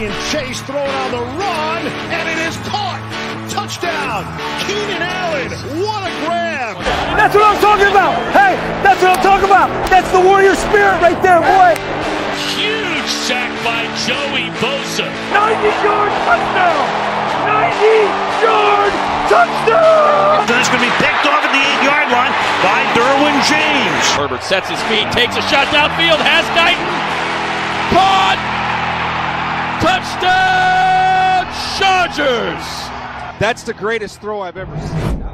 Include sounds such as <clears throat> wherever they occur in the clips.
being chased, thrown on the run, and it is caught. Touchdown, Keenan Allen. What a grab. That's what I'm talking about. Hey, that's what I'm talking about. That's the warrior spirit right there, boy. Huge sack by Joey Bosa. 90 yard touchdown. 90 yard touchdown. There's going to be picked off at the eight yard line by Derwin James. Herbert sets his feet, takes a shot downfield, has Guyton. Caught! Touchdown, Chargers! That's the greatest throw I've ever seen.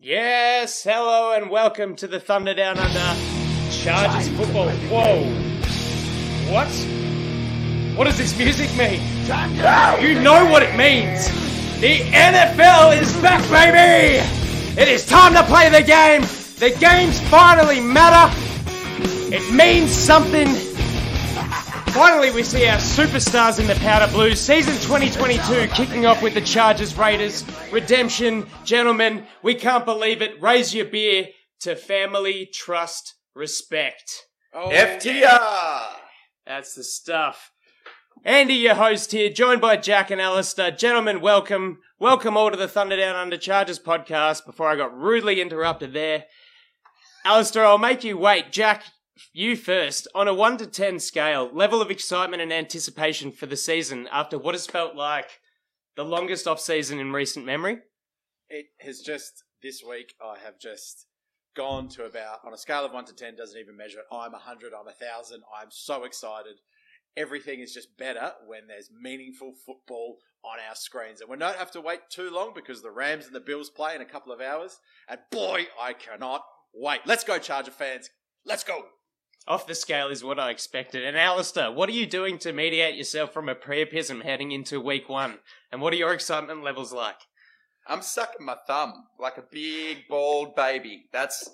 Yes, hello and welcome to the Thunder Down Under Chargers football. Whoa. What? What does this music mean? You know what it means. The NFL is back, baby! It is time to play the game. The games finally matter. It means something. Finally, we see our superstars in the powder blue. Season 2022 kicking off with the Chargers Raiders. Redemption. Gentlemen, we can't believe it. Raise your beer to family, trust, respect. Oh, FTR. That's the stuff. Andy, your host here, joined by Jack and Alistair. Gentlemen, welcome. Welcome all to the Thunder Down Under Chargers podcast before I got rudely interrupted there. Alistair, I'll make you wait. Jack, you first. On a 1 to 10 scale, level of excitement and anticipation for the season after what has felt like the longest off season in recent memory? It has just this week. I have just gone to about on a scale of one to ten. Doesn't even measure it. I'm a hundred. I'm a thousand. I'm so excited. Everything is just better when there's meaningful football on our screens, and we don't have to wait too long because the Rams and the Bills play in a couple of hours. And boy, I cannot wait. Let's go, Charger fans. Let's go. Off the scale is what I expected. And Alistair, what are you doing to mediate yourself from a priapism heading into week one? And what are your excitement levels like? I'm sucking my thumb like a big bald baby. That's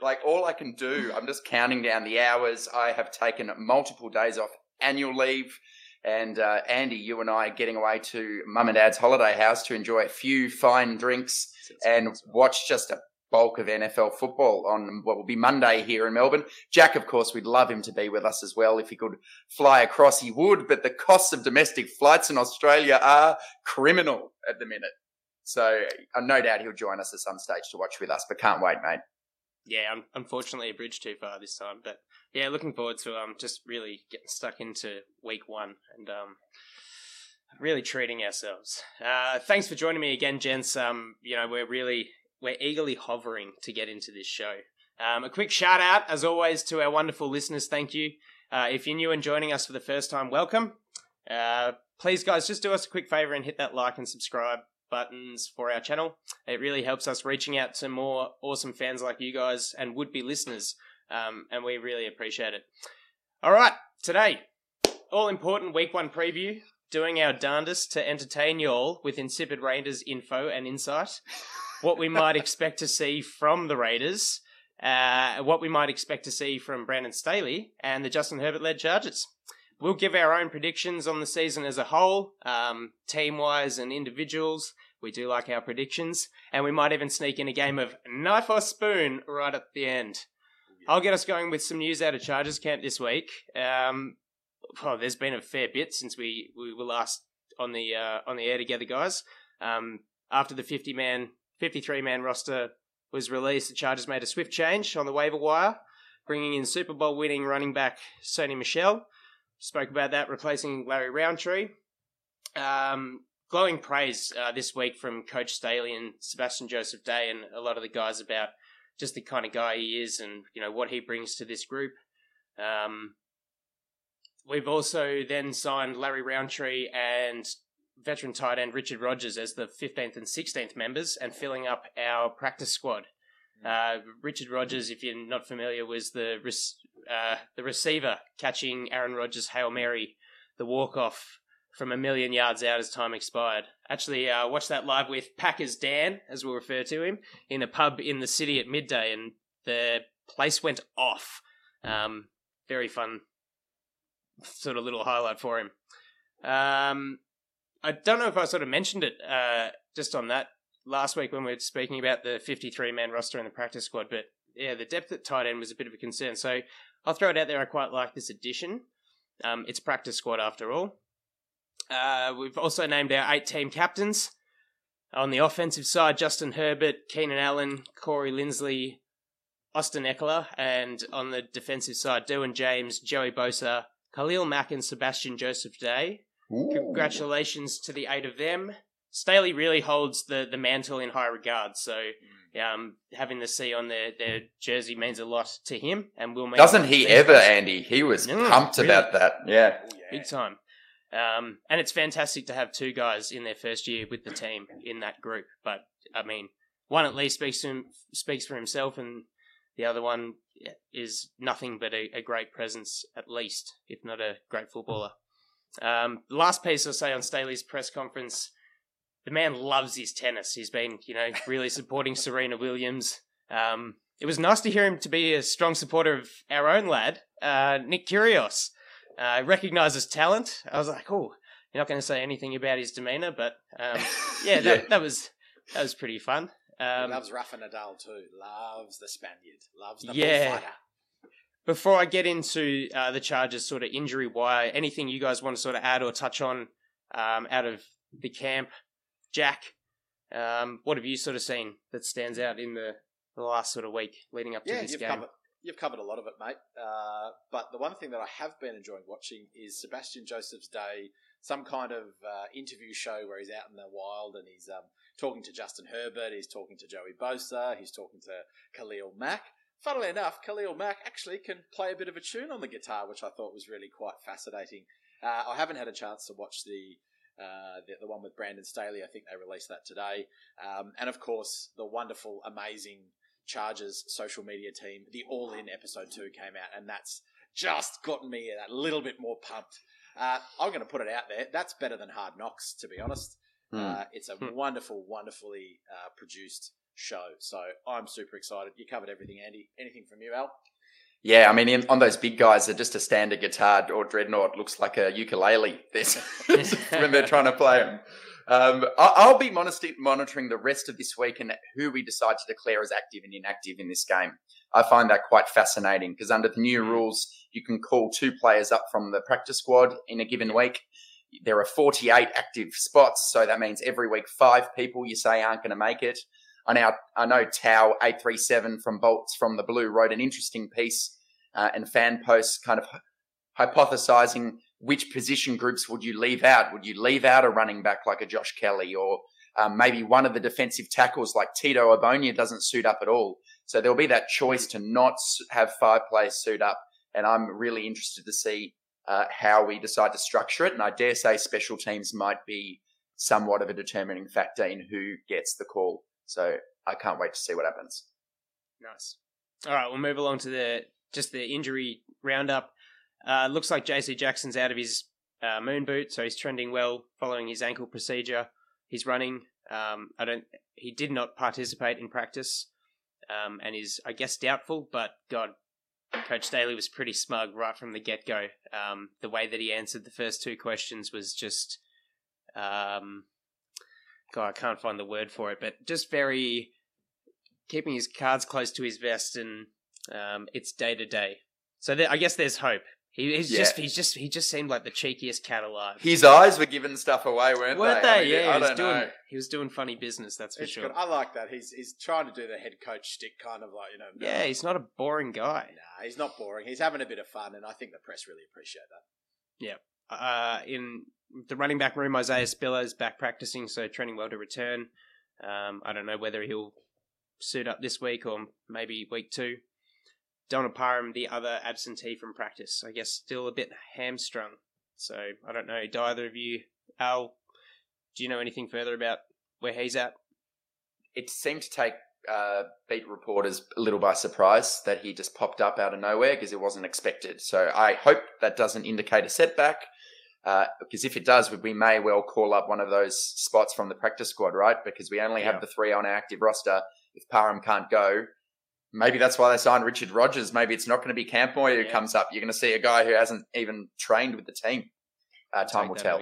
like all I can do. I'm just counting down the hours. I have taken multiple days off annual leave. And uh, Andy, you and I are getting away to mum and dad's holiday house to enjoy a few fine drinks and watch just a bulk of NFL football on what will be Monday here in Melbourne. Jack, of course, we'd love him to be with us as well. If he could fly across, he would. But the costs of domestic flights in Australia are criminal at the minute. So uh, no doubt he'll join us at some stage to watch with us, but can't wait, mate. Yeah, un- unfortunately, a bridge too far this time. But yeah, looking forward to um just really getting stuck into week one and um really treating ourselves. Uh, thanks for joining me again, gents. Um, you know we're really we're eagerly hovering to get into this show. Um, a quick shout out, as always, to our wonderful listeners. Thank you. Uh, if you're new and joining us for the first time, welcome. Uh, please, guys, just do us a quick favor and hit that like and subscribe buttons for our channel. It really helps us reaching out to more awesome fans like you guys and would be listeners, um, and we really appreciate it. All right, today, all important week one preview, doing our darndest to entertain you all with insipid Rangers info and insight, <laughs> what we might <laughs> expect to see from the Raiders. Uh, what we might expect to see from Brandon Staley and the Justin Herbert led Chargers. We'll give our own predictions on the season as a whole, um, team wise and individuals. We do like our predictions, and we might even sneak in a game of knife or spoon right at the end. I'll get us going with some news out of Chargers camp this week. Um, oh, there's been a fair bit since we, we were last on the uh, on the air together, guys. Um, after the 50 man, 53 man roster was released, the Chargers made a swift change on the waiver wire, bringing in Super Bowl winning running back Sony Michel. Spoke about that, replacing Larry Rountree. Um, glowing praise uh, this week from Coach Staley and Sebastian Joseph Day and a lot of the guys about just the kind of guy he is and you know what he brings to this group. Um, we've also then signed Larry Rountree and veteran tight end Richard Rogers as the 15th and 16th members and filling up our practice squad. Uh, Richard Rogers, if you're not familiar, was the uh, the receiver catching Aaron Rodgers' Hail Mary, the walk off from a million yards out as time expired. Actually, uh, watched that live with Packers Dan, as we'll refer to him, in a pub in the city at midday, and the place went off. Um, very fun, sort of little highlight for him. Um, I don't know if I sort of mentioned it uh, just on that last week when we were speaking about the 53 man roster in the practice squad, but yeah, the depth at tight end was a bit of a concern. So I'll throw it out there. I quite like this addition. Um, it's practice squad after all. Uh, we've also named our eight team captains. On the offensive side, Justin Herbert, Keenan Allen, Corey Linsley, Austin Ekeler, and on the defensive side, Derwin James, Joey Bosa, Khalil Mack, and Sebastian Joseph Day. Ooh. Congratulations to the eight of them. Staley really holds the, the mantle in high regard, so um, having the C on their, their jersey means a lot to him, and will mean Doesn't a lot to he ever, guys. Andy? He was Mm, pumped really? about that. Yeah. Oh, yeah. big time. Um, and it's fantastic to have two guys in their first year with the team in that group. But I mean, one at least speaks to him, speaks for himself, and the other one is nothing but a, a great presence, at least, if not a great footballer. Um, last piece I'll say on Staley's press conference: the man loves his tennis. He's been, you know, really supporting Serena Williams. Um, it was nice to hear him to be a strong supporter of our own lad, uh, Nick Kyrgios. Uh, recognises talent. I was like, oh, you're not going to say anything about his demeanour, but um, <laughs> yeah, that, Yeah. that was that was pretty fun. He Um, loves Rafa Nadal too. Loves the Spaniard. Loves the Yeah. bullfighter. Before I get into uh, the Chargers sort of injury wire, anything you guys want to sort of add or touch on um, out of the camp, Jack? Um, what have you sort of seen that stands out in the, the last sort of week leading up to Yeah, this you've game? covered you've covered a lot of it, mate. Uh, but the one thing that I have been enjoying watching is Sebastian Joseph's Day, some kind of uh, interview show where he's out in the wild and he's um, talking to Justin Herbert, he's talking to Joey Bosa, he's talking to Khalil Mack. Funnily enough, Khalil Mack actually can play a bit of a tune on the guitar, which I thought was really quite fascinating. Uh, I haven't had a chance to watch the uh, the, the one with Brandon Staley. I think they released that today. Um, and of course, the wonderful, amazing Chargers social media team, the All In episode two came out, and that's just gotten me a little bit more pumped. Uh, I'm going to put it out there. That's better than Hard Knocks, to be honest. Uh, it's a Hmm. wonderful, wonderfully uh, produced show. So I'm super excited. You covered everything, Andy. Anything from you, Al? Yeah, I mean, in, on those big guys, they're just a standard guitar or dreadnought looks like a ukulele <laughs> <laughs> when they're trying to play them. Um, I'll be monitoring the rest of this week and who we decide to declare as active and inactive in this game. I find that quite fascinating because under the new rules, you can call two players up from the practice squad in a given week. There are 48 active spots, so that means every week five people you say aren't going to make it. I know, I know Tau eight three seven from Bolts from the Blue wrote an interesting piece uh, and fan posts, kind of hypothesizing which position groups would you leave out? Would you leave out a running back like a Josh Kelly, or um, maybe one of the defensive tackles like Tito Ogbonnia doesn't suit up at all? So there'll be that choice to not have five players suit up, and I'm really interested to see uh, how we decide to structure it. And I dare say special teams might be somewhat of a determining factor in who gets the call. So I can't wait to see what happens. Nice. All right, we'll move along to the just the injury roundup. Uh, looks like JC Jackson's out of his uh, moon boot, so he's trending well following his ankle procedure. He's running. Um, I don't. He did not participate in practice, um, and is I guess doubtful. But God, Coach Staley was pretty smug right from the get go. Um, the way that he answered the first two questions was just, um, God, I can't find the word for it, but just very keeping his cards close to his vest, and um, it's day to day. So there, I guess there's hope. He, he's Yeah. just, he's just, he just seemed like the cheekiest cat alive. His eyes were giving stuff away, weren't, Weren't they? they? I mean, yeah, I he was don't doing, know. he was doing funny business. That's for It's sure. good. I like that. He's he's trying to do the head coach stick, kind of like you know. Yeah, he's not a boring guy. Nah, he's not boring. He's having a bit of fun, and I think the press really appreciate that. Yeah. Uh, in the running back room, Isaiah Spiller is back practicing, so training well to return. Um, I don't know whether he'll suit up this week or maybe week two. Donald Parham, the other absentee from practice, I guess still a bit hamstrung. So I don't know. Do either of you, Al, do you know anything further about where he's at? It seemed to take uh, beat reporters a little by surprise that he just popped up out of nowhere because it wasn't expected. So I hope that doesn't indicate a setback. Uh, because if it does, we may well call up one of those spots from the practice squad, right? Because we only Yeah. have the three on our active roster. If Parham can't go, maybe that's why they signed Richard Rogers. Maybe it's not going to be Campmoy who Yeah. comes up. You're going to see a guy who hasn't even trained with the team. Uh, time will tell.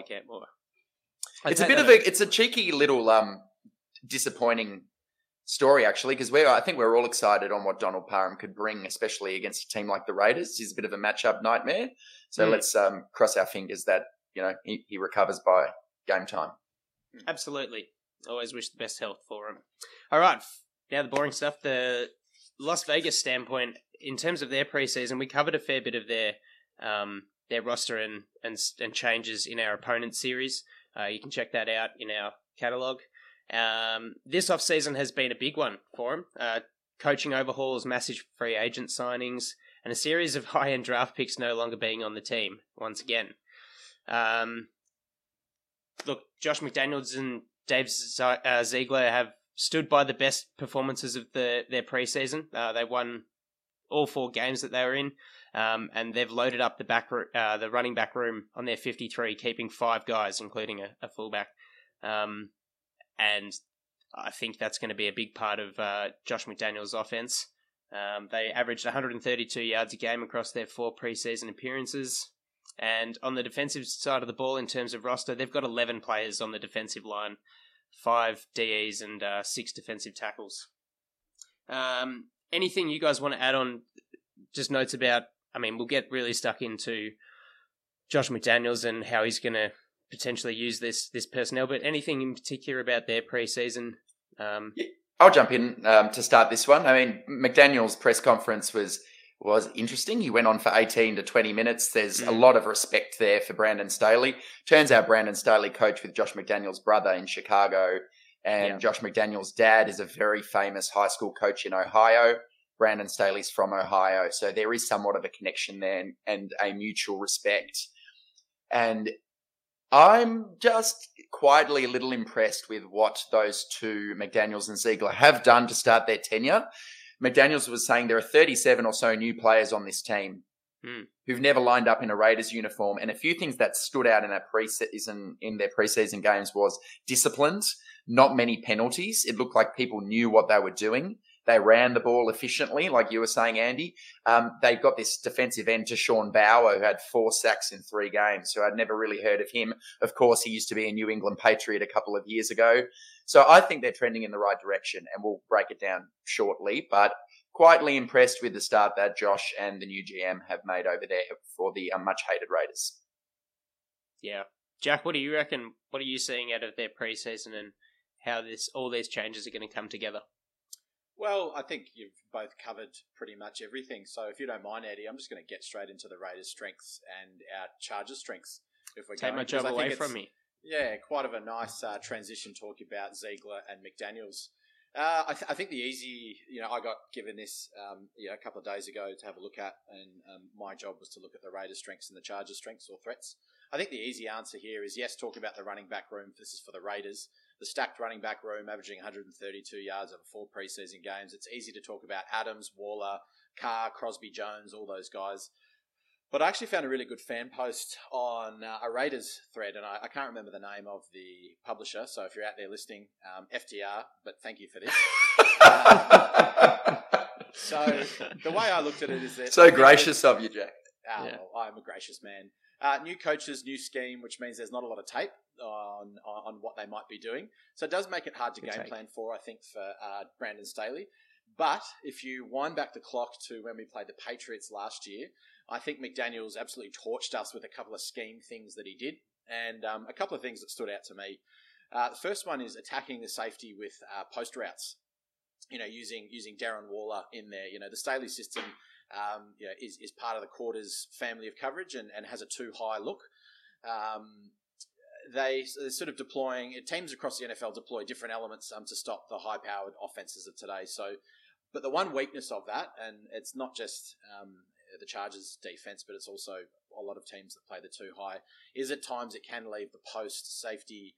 It's a bit of a, it's a cheeky little um, disappointing story actually because we I think we're all excited on what Donald Parham could bring, especially against a team like the Raiders. He's a bit of a matchup nightmare. So Mm. let's um, cross our fingers that you know he, he recovers by game time. Absolutely. Always wish the best health for him. All right. Now the boring stuff. The Las Vegas standpoint, in terms of their preseason, we covered a fair bit of their um, their roster and, and and changes in our opponent series. Uh, you can check that out in our catalog. Um, this offseason has been a big one for him. Uh, coaching overhauls, massive free agent signings, and a series of <laughs> high end draft picks no longer being on the team once again. Um, look, Josh McDaniels and Dave uh, Ziegler have stood by the best performances of the their preseason. Uh, they won all four games that they were in, um, and they've loaded up the back uh, the running back room on their fifty three, keeping five guys, including a, a fullback. Um, and I think that's going to be a big part of uh, Josh McDaniels' offense. Um, they averaged 132 yards a game across their four preseason appearances. And on the defensive side of the ball, in terms of roster, they've got 11 players on the defensive line, five DEs and uh, six defensive tackles. Um, anything you guys want to add on? Just notes about. I mean, we'll get really stuck into Josh McDaniels and how he's going to potentially use this this personnel. But anything in particular about their preseason? Um, I'll jump in um, to start this one. I mean, McDaniel's press conference was was interesting. He went on for 18 to 20 minutes. There's a Mm. lot of respect there for Brandon Staley. Turns out Brandon Staley coached with Josh McDaniel's brother in Chicago, and Yeah. Josh McDaniel's dad is a very famous high school coach in Ohio. Brandon Staley's from Ohio, so there is somewhat of a connection there and, and a mutual respect. And I'm just quietly a little impressed with what those two, McDaniels and Ziegler, have done to start their tenure. McDaniels was saying there are 37 or so new players on this team Hmm. who've never lined up in a Raiders uniform. And a few things that stood out in that preseason, in their preseason games was disciplined, not many penalties. It looked like people knew what they were doing. They ran the ball efficiently, like you were saying, Andy. Um, they've got this defensive end Tashawn Bower, who had four sacks in three games, so I'd never really heard of him. Of course, he used to be a New England Patriot a couple of years ago. So I think they're trending in the right direction, and we'll break it down shortly. But quietly impressed with the start that Josh and the new GM have made over there for the uh, much hated Raiders. yeah, Jack, what do you reckon? What are you seeing out of their preseason and how this all these changes are going to come together? Well, I think you've both covered pretty much everything. So if you don't mind, Eddie, I'm just going to get straight into the Raiders' strengths and our Chargers' strengths. If we're Take going, my job away from me. Yeah, quite of a nice uh, transition talking about Ziegler and McDaniels. Uh, I, th- I think the easy, you know, I got given this, um, you know, a couple of days ago to have a look at, and um, my job was to look at the Raiders' strengths and the Chargers' strengths or threats. I think the easy answer here is yes, talking about the running back room. This is for the Raiders. The stacked running back room, averaging 132 yards over four preseason games. It's easy to talk about Adams, Waller, Carr, Crosby, Jones, all those guys. But I actually found a really good fan post on uh, a Raiders thread, and I, I can't remember the name of the publisher. So if you're out there listening, um, FTR, but thank you for this. Uh, <laughs> so the way I looked at it is that so gracious of you, Jack. Ah, Yeah. well, I'm a gracious man. Uh, new coaches, new scheme, which means there's not a lot of tape on, on what they might be doing. So it does make it hard to Good game take. plan for, I think, for uh, Brandon Staley. But if you wind back the clock to when we played the Patriots last year, I think McDaniel's absolutely torched us with a couple of scheme things that he did, and um, a couple of things that stood out to me. Uh, the first one is attacking the safety with uh, post routes. You know, using using Darren Waller in there. You know, the Staley system um, you know, is, is part of the quarters family of coverage and, and has a two high look. Um, they, they're sort of deploying teams across the NFL deploy different elements um, to stop the high powered offenses of today. So, but the one weakness of that, and it's not just um, the Chargers defense, but it's also a lot of teams that play the two high, is at times it can leave the post safety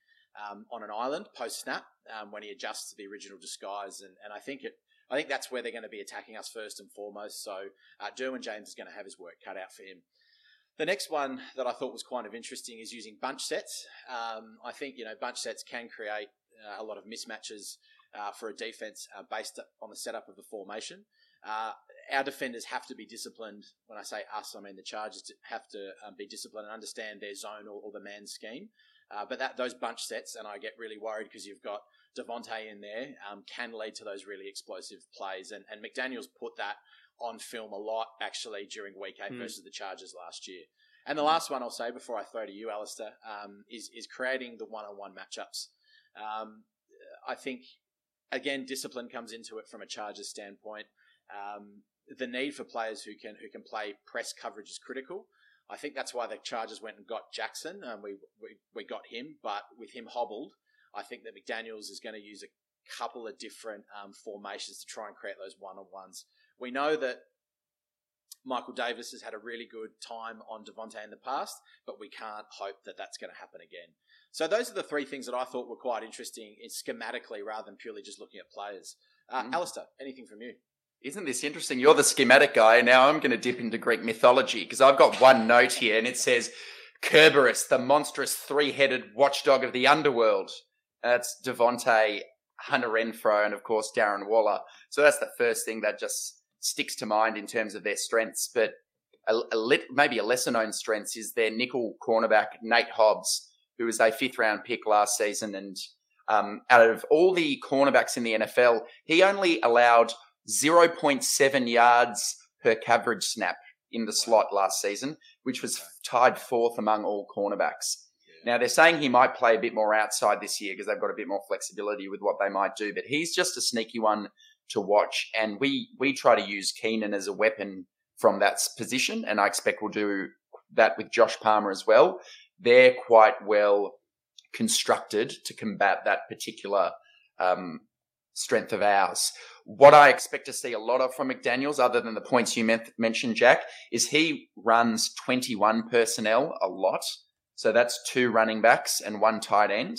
um, on an island post snap um, when he adjusts to the original disguise, and, and I think it I think that's where they're going to be attacking us first and foremost. So uh, Derwin James is going to have his work cut out for him. The next one that I thought was kind of interesting is using bunch sets. Um, I think you know bunch sets can create uh, a lot of mismatches uh, for a defense uh, based on the setup of the formation. Uh, our defenders have to be disciplined. When I say us, I mean the Chargers have to um, be disciplined and understand their zone or, or the man scheme. Uh, but that those bunch sets, and I get really worried because you've got Davante in there um, can lead to those really explosive plays. And, and McDaniels put that on film a lot, actually, during week eight Mm. versus the Chargers last year. And the last one I'll say before I throw to you, Alistair, um, is, is creating the one on one matchups. Um, I think, again, discipline comes into it from a Chargers standpoint. Um, the need for players who can who can play press coverage is critical. I think that's why the Chargers went and got Jackson. and we, we we got him, but with him hobbled, I think that McDaniel's is going to use a couple of different um, formations to try and create those one on ones. We know that Michael Davis has had a really good time on Davante in the past, but we can't hope that that's going to happen again. So those are the three things that I thought were quite interesting in schematically rather than purely just looking at players. Uh, Mm. Alistair, anything from you? Isn't this interesting? You're the schematic guy. Now I'm going to dip into Greek mythology because I've got one note here and it says Kerberos, the monstrous three headed watchdog of the underworld. That's Davante, Hunter Renfrow, and of course Darren Waller. So that's the first thing that just sticks to mind in terms of their strengths. But a, a lit, maybe a lesser known strength is their nickel cornerback, Nate Hobbs, who was a fifth round pick last season. And um, out of all the cornerbacks in the NFL, he only allowed 0.7 yards per coverage snap in the slot last season, which was tied fourth among all cornerbacks. Now they're saying he might play a bit more outside this year because they've got a bit more flexibility with what they might do, but he's just a sneaky one to watch. And we we try to use Keenan as a weapon from that position, and I expect we'll do that with Josh Palmer as well. They're quite well constructed to combat that particular um, strength of ours. What I expect to see a lot of from McDaniels, other than the points you mentioned, Jack, is he runs 21 personnel a lot. So that's two running backs and one tight end.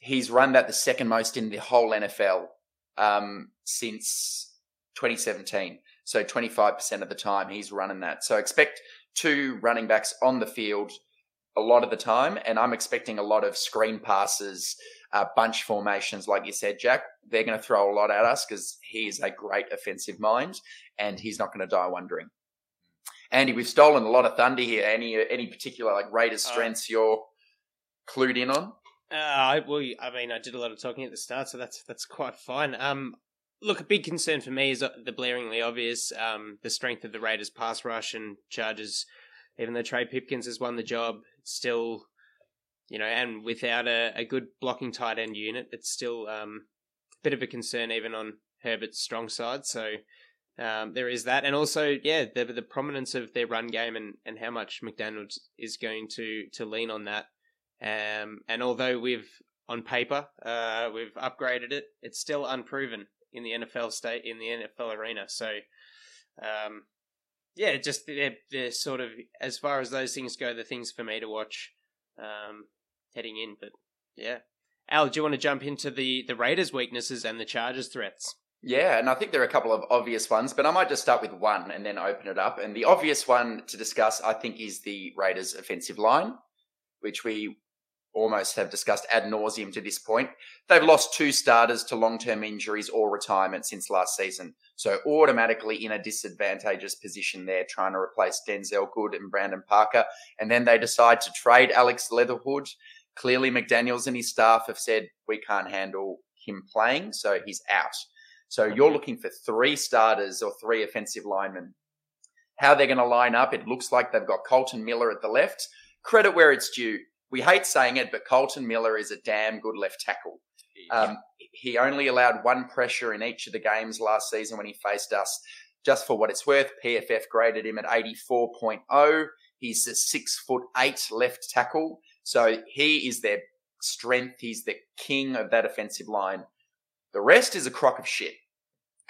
He's run that the second most in the whole NFL um, since 2017. So 25% of the time he's running that. So expect two running backs on the field a lot of the time. And I'm expecting a lot of screen passes, uh, bunch formations, like you said, Jack. They're going to throw a lot at us because he is a great offensive mind and he's not going to die wondering. Andy, we've stolen a lot of thunder here. Any any particular like Raiders Uh, strengths you're clued in on? Uh, I well, I mean, I did a lot of talking at the start, so that's that's quite fine. Um, look, a big concern for me is uh, the blaringly obvious, um, the strength of the Raiders' pass rush and charges. Even though Trey Pipkins has won the job, still, you know, and without a, a good blocking tight end unit, it's still um, a bit of a concern even on Herbert's strong side. So um, there is that, and also, yeah, the the prominence of their run game and, and how much McDaniel's is going to to lean on that. Um, and although we've on paper uh, we've upgraded it, it's still unproven in the NFL state in the NFL arena. So, um, yeah, just they're, they're sort of as far as those things go, the things for me to watch um, heading in. But yeah, Al, do you want to jump into the the Raiders' weaknesses and the Chargers' threats? Yeah, and I think there are a couple of obvious ones, but I might just start with one and then open it up. And the obvious one to discuss, I think, is the Raiders' offensive line, which we almost have discussed ad nauseum to this point. They've lost two starters to long term injuries or retirement since last season. So automatically in a disadvantageous position there, trying to replace Denzelle Good and Brandon Parker. And then they decide to trade Alex Leatherwood. Clearly, McDaniels and his staff have said, we can't handle him playing, so he's out. So you're looking for three starters or three offensive linemen. How they're going to line up, it looks like they've got Kolton Miller at the left. Credit where it's due. We hate saying it, but Kolton Miller is a damn good left tackle. Um, he only allowed one pressure in each of the games last season when he faced us. Just for what it's worth, PFF graded him at 84.0. He's a six foot eight left tackle. So he is their strength. He's the king of that offensive line. The rest is a crock of shit.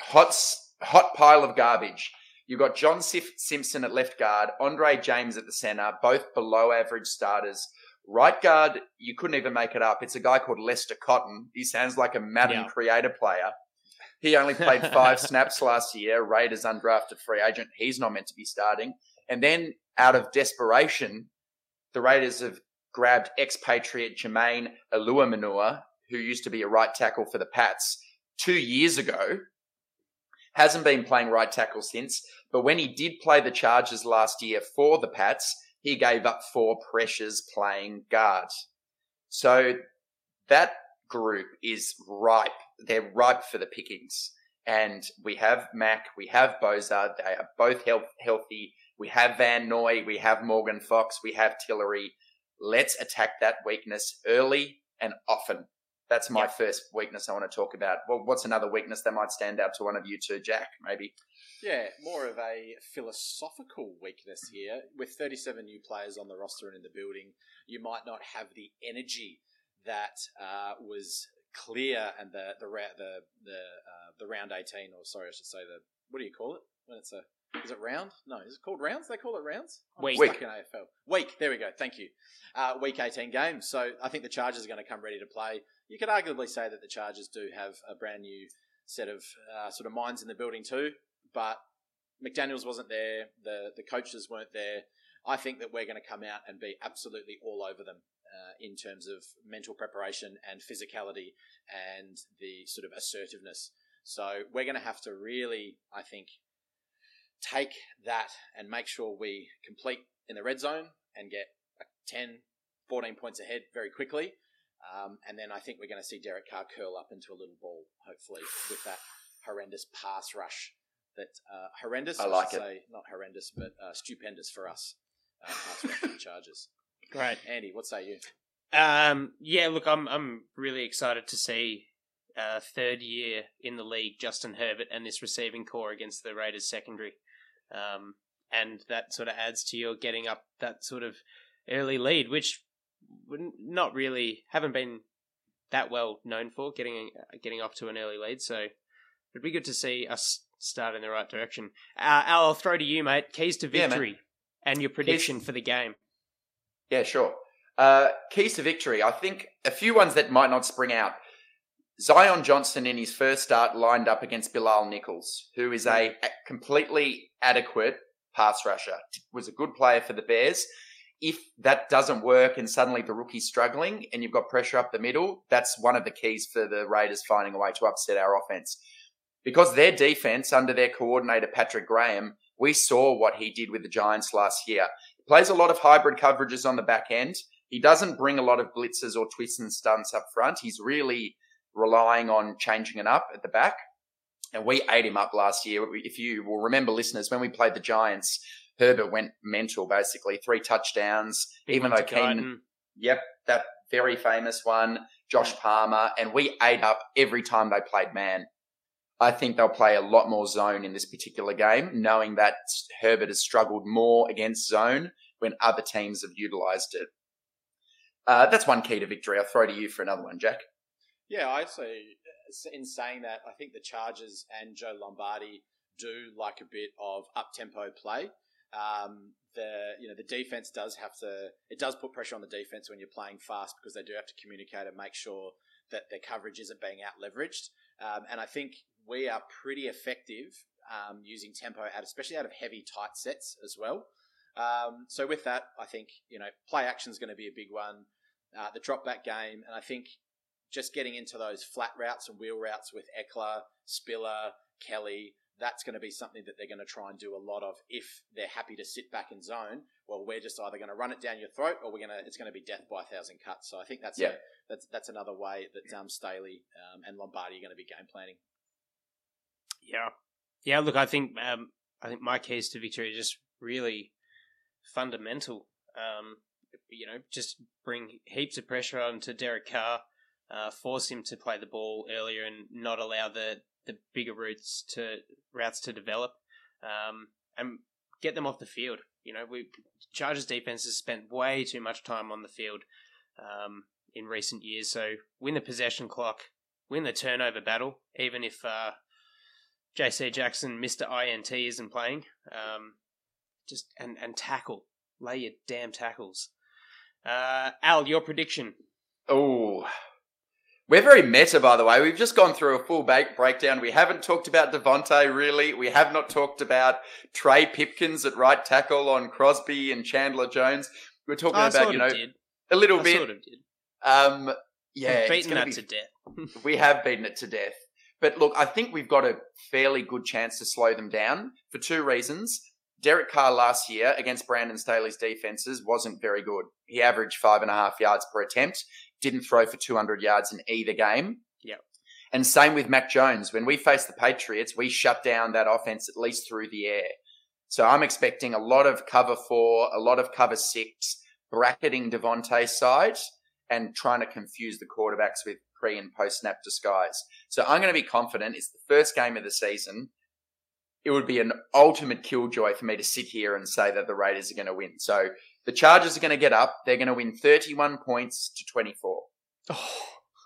Hot, hot pile of garbage. You've got John Sif- Simpson at left guard, Andre James at the center, both below average starters. Right guard, you couldn't even make it up. It's a guy called Lester Cotton. He sounds like a Madden Yeah. creator player. He only played five <laughs> snaps last year. Raiders undrafted free agent. He's not meant to be starting. And then, out of desperation, the Raiders have grabbed expatriate Jermaine Eluemunor, who used to be a right tackle for the Pats two years ago. Hasn't been playing right tackle since, but when he did play the Chargers last year for the Pats, he gave up four pressures playing guard. So that group is ripe. They're ripe for the pickings. And we have Mack, we have Bozard. They are both health, healthy. We have Van Noy, we have Morgan Fox, we have Tillery. Let's attack that weakness early and often. That's my Yep. first weakness I want to talk about. Well, what's another weakness that might stand out to one of you two, Jack? Maybe. Yeah, more of a philosophical weakness here. With 37 new players on the roster and in the building, you might not have the energy that uh, was clear and the the ra- the the, uh, the round 18, or sorry, I should say the what do you call it when it's a is it round? No, is it called rounds? They call it rounds. I'm Week. stuck in AFL. Week. There we go. Thank you. Uh, week 18 games. So I think the Chargers are going to come ready to play. You could arguably say that the Chargers do have a brand new set of uh, sort of minds in the building too, but McDaniel's wasn't there. The the coaches weren't there. I think that we're going to come out and be absolutely all over them uh, in terms of mental preparation and physicality and the sort of assertiveness. So we're going to have to really, I think, take that and make sure we complete in the red zone and get a 10, 14 points ahead very quickly. Um, and then I think we're going to see Derek Carr curl up into a little ball, hopefully, with that <sighs> horrendous pass rush. That uh, horrendous, I should like it. say, not horrendous, but uh, stupendous for us. Uh, pass rush for the <laughs> Chargers. Great. Andy, what say you? Um, yeah, look, I'm I'm really excited to see uh, third year in the league Justin Herbert and this receiving corps against the Raiders secondary, um, and that sort of adds to your getting up that sort of early lead, which wouldn't- not really haven't been that well known for getting getting off to an early lead. So it'd be good to see us start in the right direction. Uh, Al, I'll throw to you, mate. Keys to Yeah, victory and your prediction for the game. Yeah, sure. Uh, keys to victory. I think a few ones that might not spring out. Zion Johnson in his first start lined up against Bilal Nichols, who is a completely adequate pass rusher. Was a good player for the Bears. If that doesn't work and suddenly the rookie's struggling and you've got pressure up the middle, that's one of the keys for the Raiders finding a way to upset our offense. Because their defense under their coordinator Patrick Graham, we saw what he did with the Giants last year. He plays a lot of hybrid coverages on the back end. He doesn't bring a lot of blitzes or twists and stunts up front. He's really relying on changing it up at the back. And we ate him up last year. If you will remember, listeners, when we played the Giants, Herbert went mental basically. Three touchdowns, Big even though to Keenan, yep, that very famous one, Josh Palmer, and we ate up every time they played man. I think they'll play a lot more zone in this particular game, knowing that Herbert has struggled more against zone when other teams have utilized it. Uh, that's one key to victory. I'll throw to you for another one, Jack. Yeah, I say in saying that, I think the Chargers and Joe Lombardi do like a bit of up tempo play. Um, the you know the defense does have to it does put pressure on the defense when you're playing fast because they do have to communicate and make sure that their coverage isn't being out leveraged. Um, and I think we are pretty effective um, using tempo out, especially out of heavy tight sets as well. Um, so with that, I think you know play action is going to be a big one. Uh, the drop back game, and I think just getting into those flat routes and wheel routes with Ekeler, Spiller, Kelly, that's going to be something that they're going to try and do a lot of if they're happy to sit back in zone. Well, we're just either going to run it down your throat or we're going to it's going to be death by a thousand cuts. So I think that's Yeah. a, that's that's another way that um, Staley um, and Lombardi are going to be game planning. Yeah, yeah. Look, I think um, I think my keys to victory are just really fundamental. Um, you know, just bring heaps of pressure onto Derek Carr, uh, force him to play the ball earlier, and not allow the the bigger routes to routes to develop, um, and get them off the field. You know, we Chargers defense has spent way too much time on the field um, in recent years. So win the possession clock, win the turnover battle, even if uh, JC Jackson, Mister INT, isn't playing. Um, just and and tackle, lay your damn tackles. Uh, Al, your prediction? Oh, we're very meta, by the way. We've just gone through a full ba- breakdown. We haven't talked about Davante really. We have not talked about Trey Pipkins at right tackle on Crosby and Chandler Jones. We're talking I about you know did. a little I bit. sort of did. Um, yeah, We've beaten that be- to death. <laughs> we have beaten it to death. But look, I think we've got a fairly good chance to slow them down for two reasons. Derek Carr last year against Brandon Staley's defenses wasn't very good. He averaged five and a half yards per attempt. Didn't throw for 200 yards in either game. Yep. And same with Mac Jones. When we faced the Patriots, we shut down that offense at least through the air. So I'm expecting a lot of cover four, a lot of cover six, bracketing Davante's side and trying to confuse the quarterbacks with pre and post snap disguise. So I'm going to be confident. It's the first game of the season. It would be an ultimate killjoy for me to sit here and say that the Raiders are going to win. So the Chargers are going to get up. They're going to win 31 points to 24.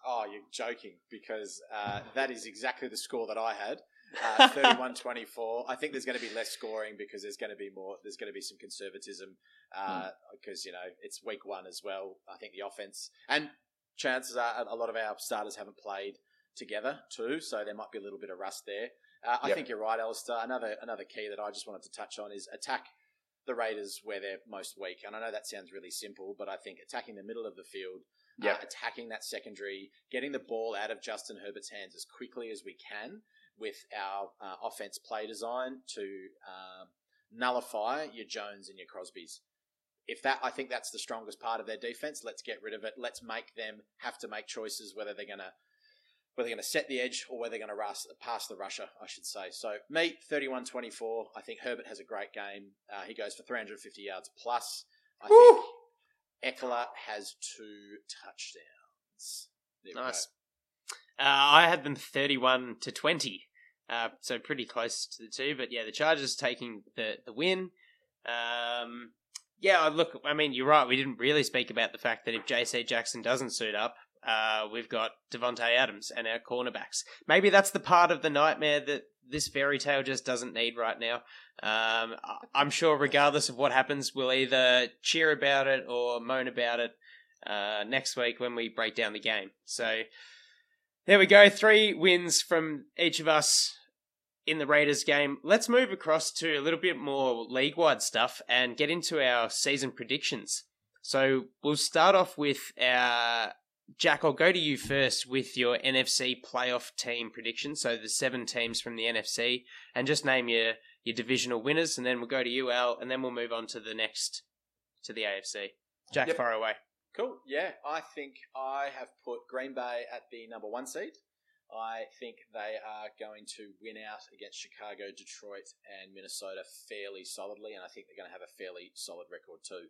Oh, you're joking because uh, that is exactly the score that I had. Uh, <laughs> 31-24. I think there's going to be less scoring because there's going to be more. There's going to be some conservatism uh, because you know it's week one as well. I think the offense and chances are a lot of our starters haven't played together too, so there might be a little bit of rust there. Uh, I Yep. think you're right, Alistair. Another another key that I just wanted to touch on is attack the Raiders where they're most weak. And I know that sounds really simple, but I think attacking the middle of the field, uh, attacking that secondary, getting the ball out of Justin Herbert's hands as quickly as we can with our uh, offense play design to um, nullify your Jones and your Crosbys. If that, I think that's the strongest part of their defense. Let's get rid of it. Let's make them have to make choices whether they're going to whether they're going to set the edge or whether they're going to pass the rusher, I should say. So, me, 31 24. I think Herbert has a great game. Uh, he goes for 350 yards plus. I think Ekeler has two touchdowns. Nice. Uh, I had them 31 to 20. Uh, so pretty close to the two. But yeah, the Chargers taking the, the win. Um, yeah, look, I mean, you're right. We didn't really speak about the fact that if JC Jackson doesn't suit up, uh, we've got Davante Adams and our cornerbacks. Maybe that's the part of the nightmare that this fairy tale just doesn't need right now. Um, I'm sure, regardless of what happens, we'll either cheer about it or moan about it uh, next week when we break down the game. So there we go. Three wins from each of us in the Raiders game. Let's move across to a little bit more league wide stuff and get into our season predictions. So we'll start off with our. Jack, I'll go to you first with your NFC playoff team predictions. So the seven teams from the NFC, and just name your your divisional winners, and then we'll go to you, Al, and then we'll move on to the next to the AFC. Jack, Yep. far away. Cool. Yeah, I think I have put Green Bay at the number one seed. I think they are going to win out against Chicago, Detroit, and Minnesota fairly solidly, and I think they're going to have a fairly solid record too.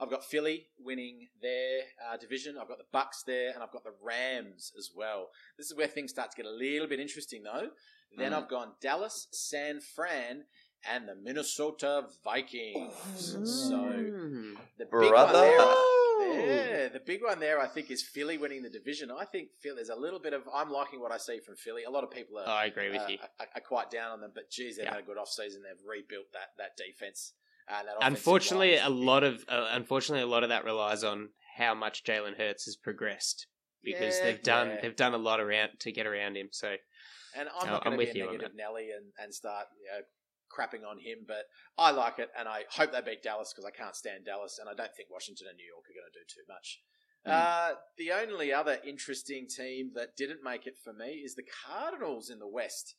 I've got Philly winning their uh, division. I've got the Bucs there, and I've got the Rams as well. This is where things start to get a little bit interesting, though. Then Mhm. I've gone Dallas, San Fran, and the Minnesota Vikings. So Mm. the big one Brother. there, yeah, the big one there, I think, is Philly winning the division. I think Philly. There's a little bit of. I'm liking what I see from Philly. A lot of people are. I agree with uh, you. Are, are quite down on them, but geez, they've Yeah. had a good offseason. They've rebuilt that that defense. Uh, that Unfortunately, a lot of uh, unfortunately a lot of that relies on how much Jalen Hurts has progressed because Yeah, they've done yeah. they've done a lot around to get around him. So And I'm No, not I'm going to with be you a negative Nelly and, and start you know, crapping on him, but I like it, and I hope they beat Dallas because I can't stand Dallas, and I don't think Washington and New York are going to do too much. Hmm. Uh, the only other interesting team that didn't make it for me is the Cardinals in the West.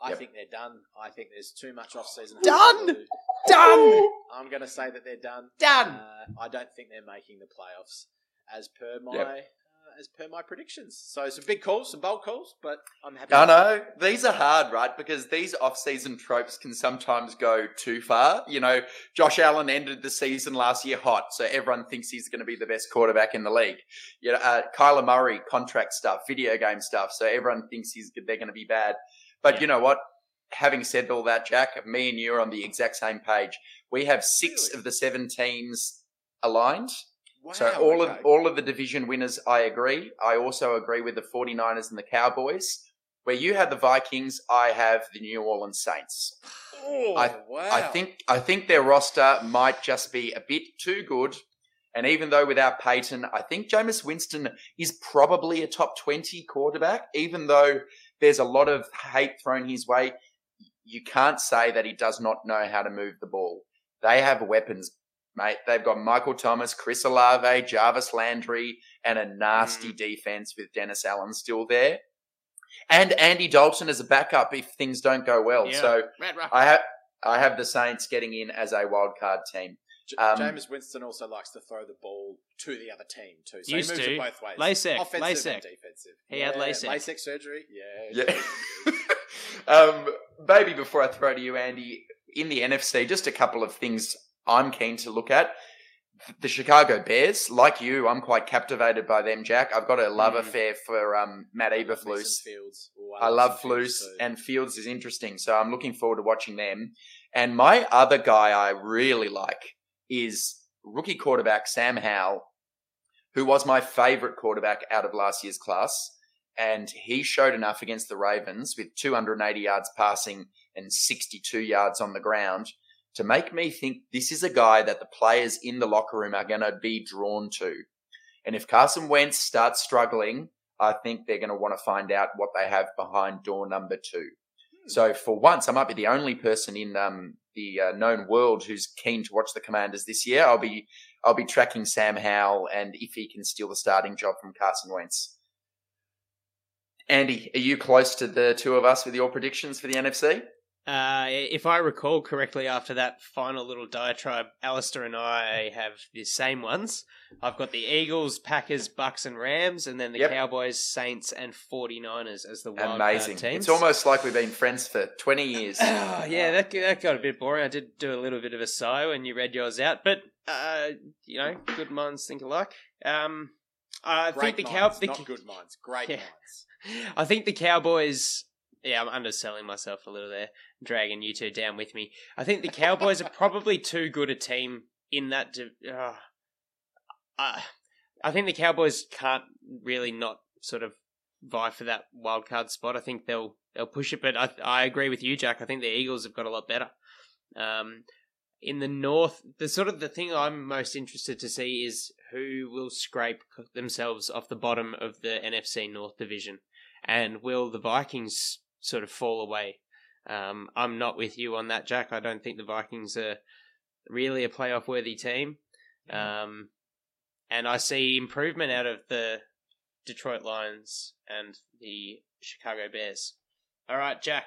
I Yep. think they're done. I think there's too much off-season. Done! To do. Done! I'm going to say that they're done. Done! Uh, I don't think they're making the playoffs as per my Yep. uh, as per my predictions. So some big calls, some bold calls, but I'm happy. I know these are hard, right? Because these off-season tropes can sometimes go too far. You know, Josh Allen ended the season last year hot, so everyone thinks he's going to be the best quarterback in the league. You know, uh, Kyler Murray contract stuff, video game stuff, so everyone thinks he's they're going to be bad. But Yeah. you know what? Having said all that, Jack, me and you are on the exact same page. We have six Really? of the seven teams aligned. Wow, So all okay. of all of the division winners, I agree. I also agree with the 49ers and the Cowboys. Where you have the Vikings, I have the New Orleans Saints. Oh, I- wow. I think I think their roster might just be a bit too good. And even though without Payton, I think Jameis Winston is probably a top 20 quarterback, even though there's a lot of hate thrown his way. You can't say that he does not know how to move the ball. They have weapons, mate. They've got Michael Thomas, Chris Olave, Jarvis Landry, and a nasty defense with Dennis Allen still there. And Andy Dalton as a backup if things don't go well. Yeah. So I have I have the Saints getting in as a wild card team. J- Um, Jameis Winston also likes to throw the ball to the other team too. So Used he moves to. it both ways. LASIK, offensive LASIK. and defensive. He had Yeah, LASIK. LASIK surgery. Yeah. Yeah. Um, maybe before I throw to you, Andy, in the NFC, just a couple of things I'm keen to look at. The Chicago Bears, like you, I'm quite captivated by them, Jack. I've got a love Mm. affair for um, Matt Love me some Eberflus. I love Flus and Fields is interesting, so I'm looking forward to watching them. And my other guy I really like is rookie quarterback Sam Howell, who was my favorite quarterback out of last year's class. And he showed enough against the Ravens with 280 yards passing and 62 yards on the ground to make me think this is a guy that the players in the locker room are going to be drawn to. And if Carson Wentz starts struggling, I think they're going to want to find out what they have behind door number two. So for once, I might be the only person in um, the uh, known world who's keen to watch the Commanders this year. I'll be I'll be tracking Sam Howell and if he can steal the starting job from Carson Wentz. Andy, are you close to the two of us with your predictions for the NFC? Uh, if I recall correctly, after that final little diatribe, Alistair and I have the same ones. I've got the Eagles, Packers, Bucs, and Rams, and then the Yep. Cowboys, Saints, and 49ers as the wild Amazing. card teams. It's almost like we've been friends for 20 <clears throat> years. Oh, yeah, that, that got a bit boring. I did do a little bit of a sigh when you read yours out, but, uh, you know, good minds think alike. Um, I Great think the minds, the, not good minds. Great Yeah. minds. I think the Cowboys. Yeah, I'm underselling myself a little there, dragging you two down with me. I think the Cowboys are probably too good a team in that. Di- uh, I, I think the Cowboys can't really not sort of vie for that wild card spot. I think they'll they'll push it, but I I agree with you, Jack. I think the Eagles have got a lot better. Um, in the North, the sort of the thing I'm most interested to see is who will scrape themselves off the bottom of the NFC North division, and will the Vikings sort of fall away? Um, I'm not with you on that, Jack. I don't think the Vikings are really a playoff worthy team. Um, and I see improvement out of the Detroit Lions and the Chicago Bears. All right, Jack.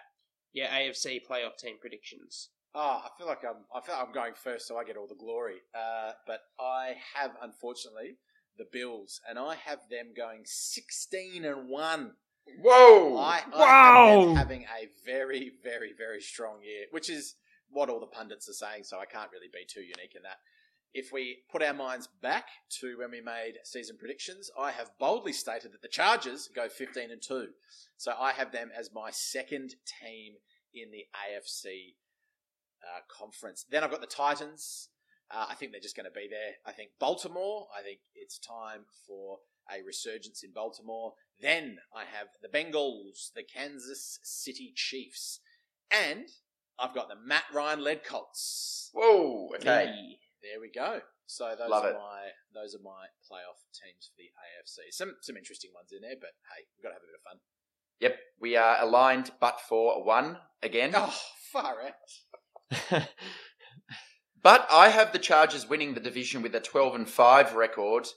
your AFC playoff team predictions. Oh, I feel like I'm. I feel like I'm going first, so I get all the glory. Uh, but I have, unfortunately, the Bills, and I have them going sixteen and one. Whoa! I, I Wow. have having a very, very, very strong year, which is what all the pundits are saying. So I can't really be too unique in that. If we put our minds back to when we made season predictions, I have boldly stated that the Chargers go 15 and 2. So I have them as my second team in the AFC uh, conference. Then I've got the Titans. Uh, I think they're just going to be there. I think Baltimore, I think it's time for a resurgence in Baltimore. Then I have the Bengals, the Kansas City Chiefs, and I've got the Matt Ryan led Colts. Whoa! Okay. Hey. There we go. So those Love are it. my those are my playoff teams for the AFC. Some some interesting ones in there, but hey, we've got to have a bit of fun. Yep, we are aligned, but for one again. Oh, far out. <laughs> But I have the Chargers winning the division with a 12 and 5 record,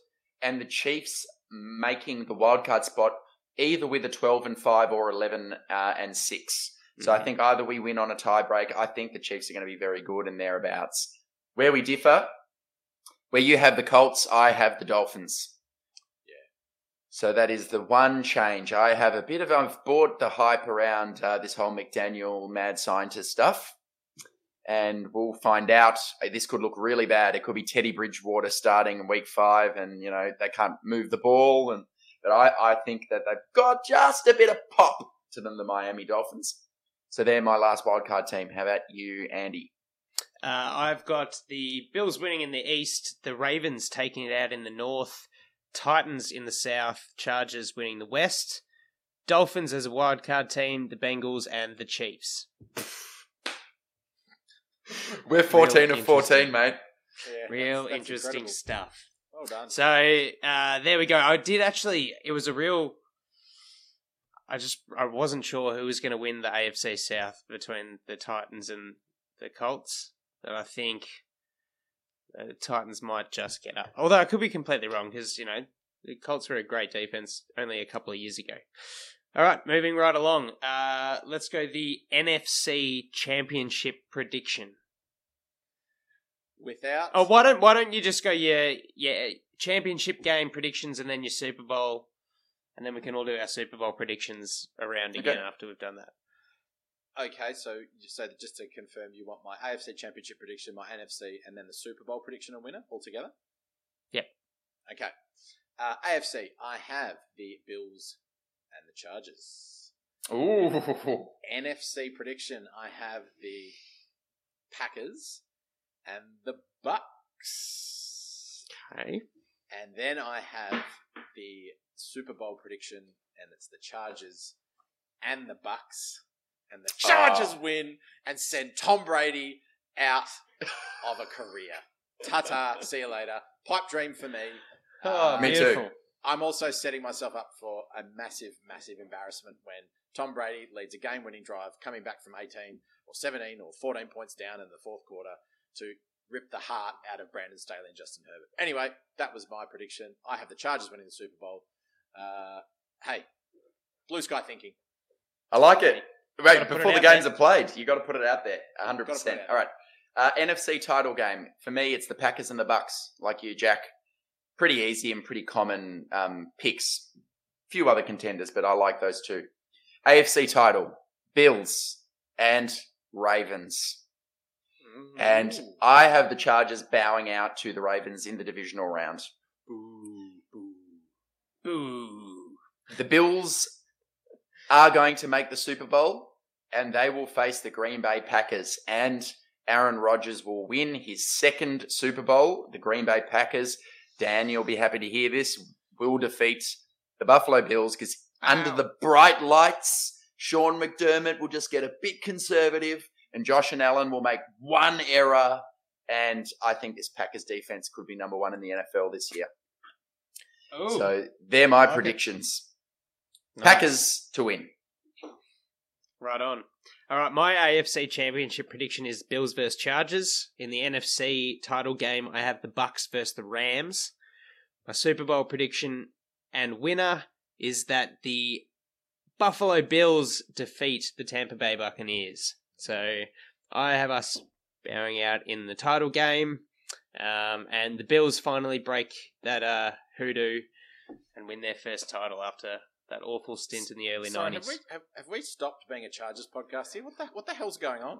and the Chiefs making the wildcard spot either with a 12 and 5 or 11 uh, and 6. So I think either we win on a tiebreak. I think the Chiefs are going to be very good and thereabouts. Where we differ, where you have the Colts, I have the Dolphins. Yeah. So that is the one change. I have a bit of, I've bought the hype around uh, this whole McDaniel mad scientist stuff. And we'll find out. This could look really bad. It could be Teddy Bridgewater starting in week five, and you know they can't move the ball. And but I, I think that they've got just a bit of pop to them, the Miami Dolphins. So they're my last wildcard team. How about you, Andy? Uh, I've got the Bills winning in the East, the Ravens taking it out in the North, Titans in the South, Chargers winning the West, Dolphins as a wild card team, the Bengals, and the Chiefs. <laughs> <laughs> We're fourteen Real of fourteen, mate. Yeah, Real that's- that's interesting incredible. stuff. Well done. So uh, there we go. I did actually. It was a real. I just I wasn't sure who was going to win the AFC South between the Titans and the Colts. But I think the Titans might just get up. Although I could be completely wrong because you know the Colts were a great defense only a couple of years ago. All right, moving right along. Uh, let's go the NFC Championship prediction. without. Oh, why don't why don't you just go your yeah championship game predictions and then your Super Bowl, and then we can all do our Super Bowl predictions around again Okay. after we've done that. Okay, so you say just to confirm, you want my AFC Championship prediction, my NFC, and then the Super Bowl prediction and winner altogether? Yep. Okay. Uh, AFC, I have the Bills and the Chargers. Ooh. NFC prediction, I have the Packers and the Bucs. Okay. And then I have the Super Bowl prediction, and it's the Chargers and the Bucs. And the Chargers Oh. win and send Tom Brady out of a career. Ta ta, see you later. Pipe dream for me. <laughs> Oh, Uh, Me too. I'm also setting myself up for a massive, massive embarrassment when Tom Brady leads a game winning drive coming back from 18 or 17 or 14 points down in the fourth quarter to rip the heart out of Brandon Staley and Justin Herbert. Anyway, that was my prediction. I have the Chargers winning the Super Bowl. Uh, hey, blue sky thinking. I like it. Wait, put it before the games are played, you got to put it out there. 100%. Gotta put it out All right. Uh, NFC title game. For me, it's the Packers and the Bucs, like you, Jack. Pretty easy and pretty common um, picks. Few other contenders, but I like those two. AFC title, Bills and Ravens. And I have the Chargers bowing out to the Ravens in the divisional round. Boo, boo. Boo. The Bills are going to make the Super Bowl and they will face the Green Bay Packers and Aaron Rodgers will win his second Super Bowl. The Green Bay Packers, Dan, you'll be happy to hear this, will defeat the Buffalo Bills because under the bright lights, Sean McDermott will just get a bit conservative and Josh and Allen will make one error. And I think this Packers defense could be number one in the NFL this year. Oh, So they're my Okay. predictions. nice. Packers to win. Right on. All right, my AFC Championship prediction is Bills versus Chargers. In the NFC title game, I have the Bucs versus the Rams. My Super Bowl prediction and winner is that the Buffalo Bills defeat the Tampa Bay Buccaneers. So I have us bowing out in the title game, um, and the Bills finally break that uh, hoodoo and win their first title after that awful stint in the early nineties. have we have, have we stopped being a Chargers podcast here? What the what the hell's going on?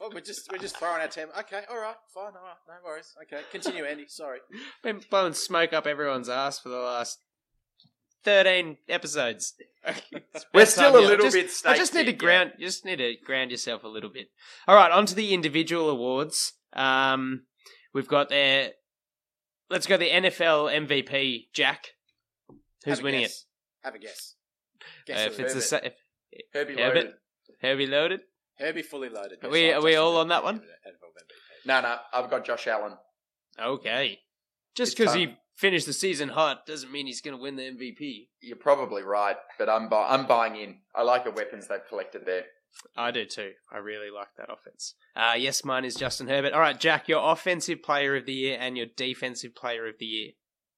Oh, we're just we're just throwing our team. Okay, all right, fine, all right, no worries. Okay, continue, Andy. Sorry. <laughs> Been blowing smoke up everyone's ass for the last thirteen episodes. <laughs> We're still a little just, bit I just need to ground. You just need to ground yourself a little bit. All right, on to the individual awards. Um, we've got there. Let's go the NFL MVP. Jack, who's winning guess. Have a guess. Guess? Uh, if it it's is. sa- if Herbie Herbert? loaded. Herbie loaded. Herbie fully loaded. Are we- are we all on that one? No, no, I've got Josh Allen. Okay. Just It's because he finished the season hot doesn't mean he's going to win the MVP. You're probably right, but I'm bu- I'm buying in. I like the weapons they've collected there. I do too. I really like that offense. Uh, yes, mine is Justin Herbert. All right, Jack, your offensive player of the year and your defensive player of the year.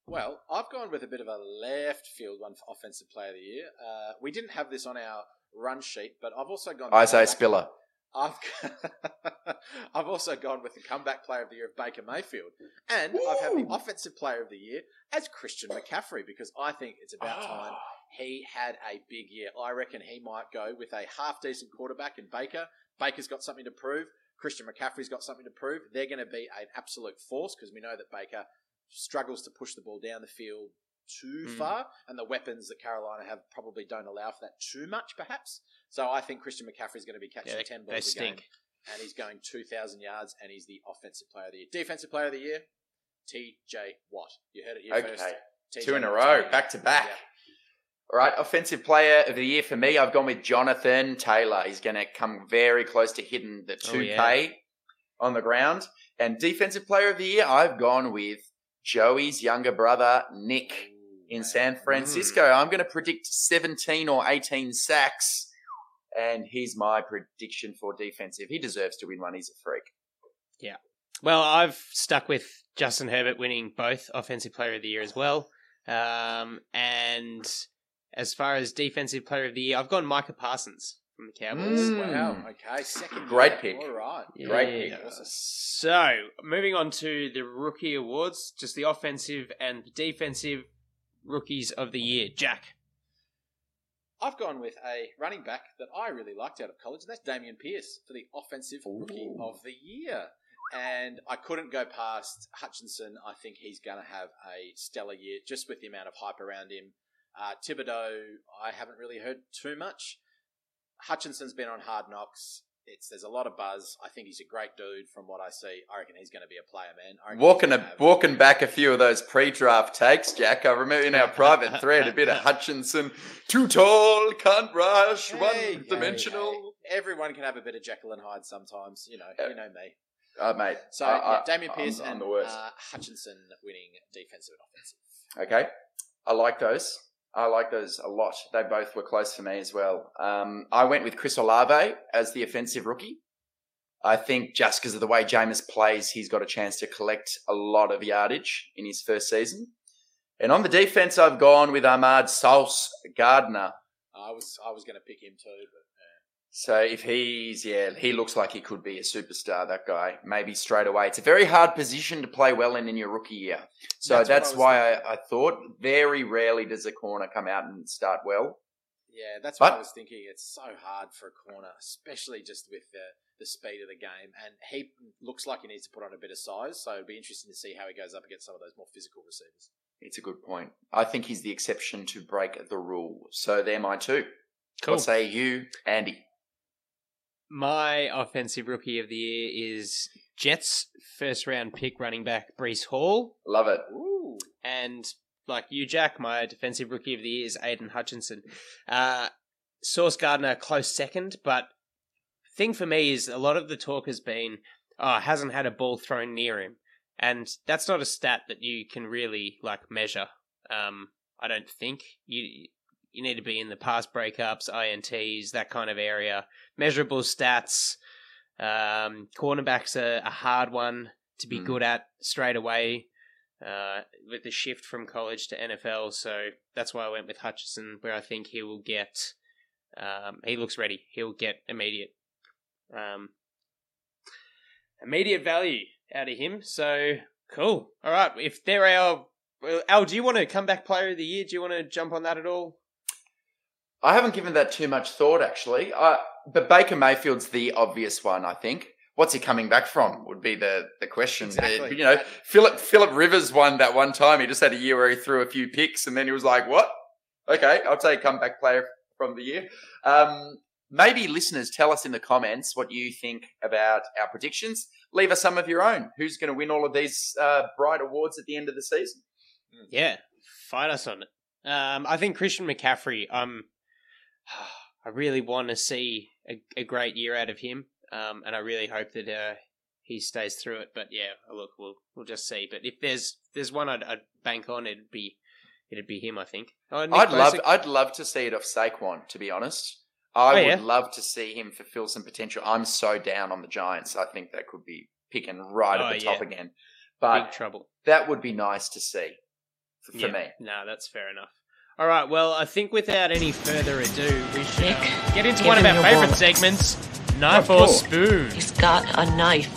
Well, I've gone with a bit of a left field one for offensive player of the year. Uh, we didn't have this on our run sheet, but I've also gone. Isaiah comeback- Spiller. I've <laughs> I've also gone with the comeback player of the year of Baker Mayfield, and I've had the offensive player of the year as Christian McCaffrey because I think it's about Ah. time he had a big year. I reckon he might go with a half decent quarterback in Baker. Baker's got something to prove. Christian McCaffrey's got something to prove. They're going to be an absolute force because we know that Baker struggles to push the ball down the field too Mm. far, and the weapons that Carolina have probably don't allow for that too much, perhaps. So I think Christian McCaffrey is going to be catching Yeah, they, ten they balls a game and he's going 2,000 yards, and he's the offensive player of the year. Defensive player of the year, T.J. Watt. You heard it here first. Okay, TJ two in a row, back to back. Yeah. All right, offensive player of the year for me, I've gone with Jonathan Taylor. He's going to come very close to hitting the Oh, 2K yeah. on the ground. And defensive player of the year, I've gone with Joey's younger brother, Nick. In. San Francisco. I'm going to predict 17 or 18 sacks, and he's my prediction for defensive. He deserves to win one. He's a freak. Yeah. Well, I've stuck with Justin Herbert winning both offensive player of the year as well. Um, and as far as defensive player of the year, I've gone Micah Parsons. From the Cowboys. Mm. Wow. Okay. Second. Great year. pick. All right. Great Yeah. pick. So, moving on to the rookie awards, just the offensive and the defensive rookies of the year. Jack. I've gone with a running back that I really liked out of college, and that's Dameon Pierce for the offensive rookie of the year. And I couldn't go past Hutchinson. I think he's going to have a stellar year just with the amount of hype around him. Uh, Thibodeaux, I haven't really heard too much. Hutchinson's been on hard knocks. It's there's a lot of buzz. I think he's a great dude from what I see. I reckon he's going to be a player, man. Walking a, have- walking back a few of those pre-draft takes, Jack. I remember in our private thread a bit of Hutchinson, too tall, can't rush, Hey, one-dimensional. hey. Everyone can have a bit of Jekyll and Hyde sometimes. You know, Yeah. you know me. Oh, mate. So I- yeah, I'm- Pierce and the worst. Uh, Hutchinson winning defensive and offensive. Okay. I like those. I like those a lot. They both were close for me as well. Um, I went with Chris Olave as the offensive rookie. I think just because of the way Jameis plays, he's got a chance to collect a lot of yardage in his first season. And on the defense, I've gone with Ahmad Sauce Gardner. I was I was going to pick him too, but So if he's, yeah, he looks like he could be a superstar, that guy, maybe straight away. It's a very hard position to play well in in your rookie year. So That's that's, I why I. I thought very rarely does a corner come out and start well. yeah, that's what But- I was thinking. It's so hard for a corner, especially just with the the speed of the game. And he looks like he needs to put on a bit of size, so it'd be interesting to see how he goes up against some of those more physical receivers. It's a good point. I think he's the exception to break the rule. So they're my two. Cool. What say you, Andy? My offensive rookie of the year is Jets first round pick running back Breece Hall. Love it. Ooh, And like you, Jack, my defensive rookie of the year is Aidan Hutchinson. Uh, Sauce Gardner, close second, but thing for me is a lot of the talk has been, oh, hasn't had a ball thrown near him. And that's not a stat that you can really like measure. Um, I don't think you you need to be in the pass breakups, ints, that kind of area. Measurable stats. Um, cornerbacks are a hard one to be Mm. good at straight away uh, with the shift from college to NFL. So that's why I went with Hutchinson, where I think he will get. Um, he looks ready. He'll get immediate, um, immediate value out of him. So cool. All right. If there are, well, Al, do you want to come back player of the year? Do you want to jump on that at all? I haven't given that too much thought, actually. I, but Baker Mayfield's the obvious one, I think. What's he coming back from? Would be the, the question. Exactly. But, you know, Philip Philip Rivers won that one time. He just had a year where he threw a few picks, and then he was like, "What? Okay, I'll take comeback player from the year." Um, maybe listeners tell us in the comments what you think about our predictions. Leave us some of your own. Who's going to win all of these uh, bright awards at the end of the season? Yeah, fight us on it. Um, I think Christian McCaffrey. Um, <sighs> I really want to see a, a great year out of him, um, and I really hope that uh, he stays through it. But yeah, look, we'll we'll just see. But if there's there's one I'd, I'd bank on, it'd be it'd be him. I think. Oh, Nick I'd love I'd love to see it off Saquon, to be honest. I Oh, would yeah? love to see him fulfill some potential. I'm so down on the Giants. I think they could be picking right Oh, at the top yeah. again. big But trouble. that would be nice to see for, for Yeah. me. No, that's fair enough. All right. Well, I think without any further ado, we should uh, get into one of our favorite wallet. segments: knife or spoon. He's got a knife.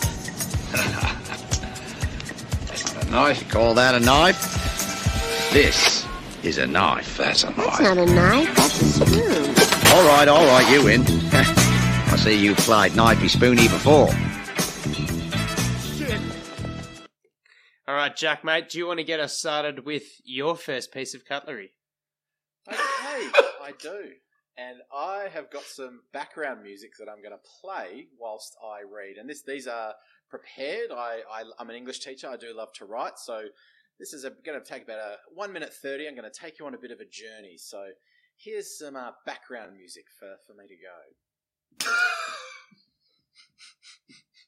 A knife? You call that a knife? This is a knife. That's a knife. Not a knife, that's a spoon. All right, all right, you win. <laughs> I see you've played knifey spoony before. All right, Jack, mate. Do you want to get us started with your first piece of cutlery? Okay, <laughs> I do. And I have got some background music that I'm going to play whilst I read. And this, these are prepared. I, I, I'm an English teacher. I do love to write. So this is going to take about a one minute 30. I'm going to take you on a bit of a journey. So here's some uh, background music for, for me to go. <laughs>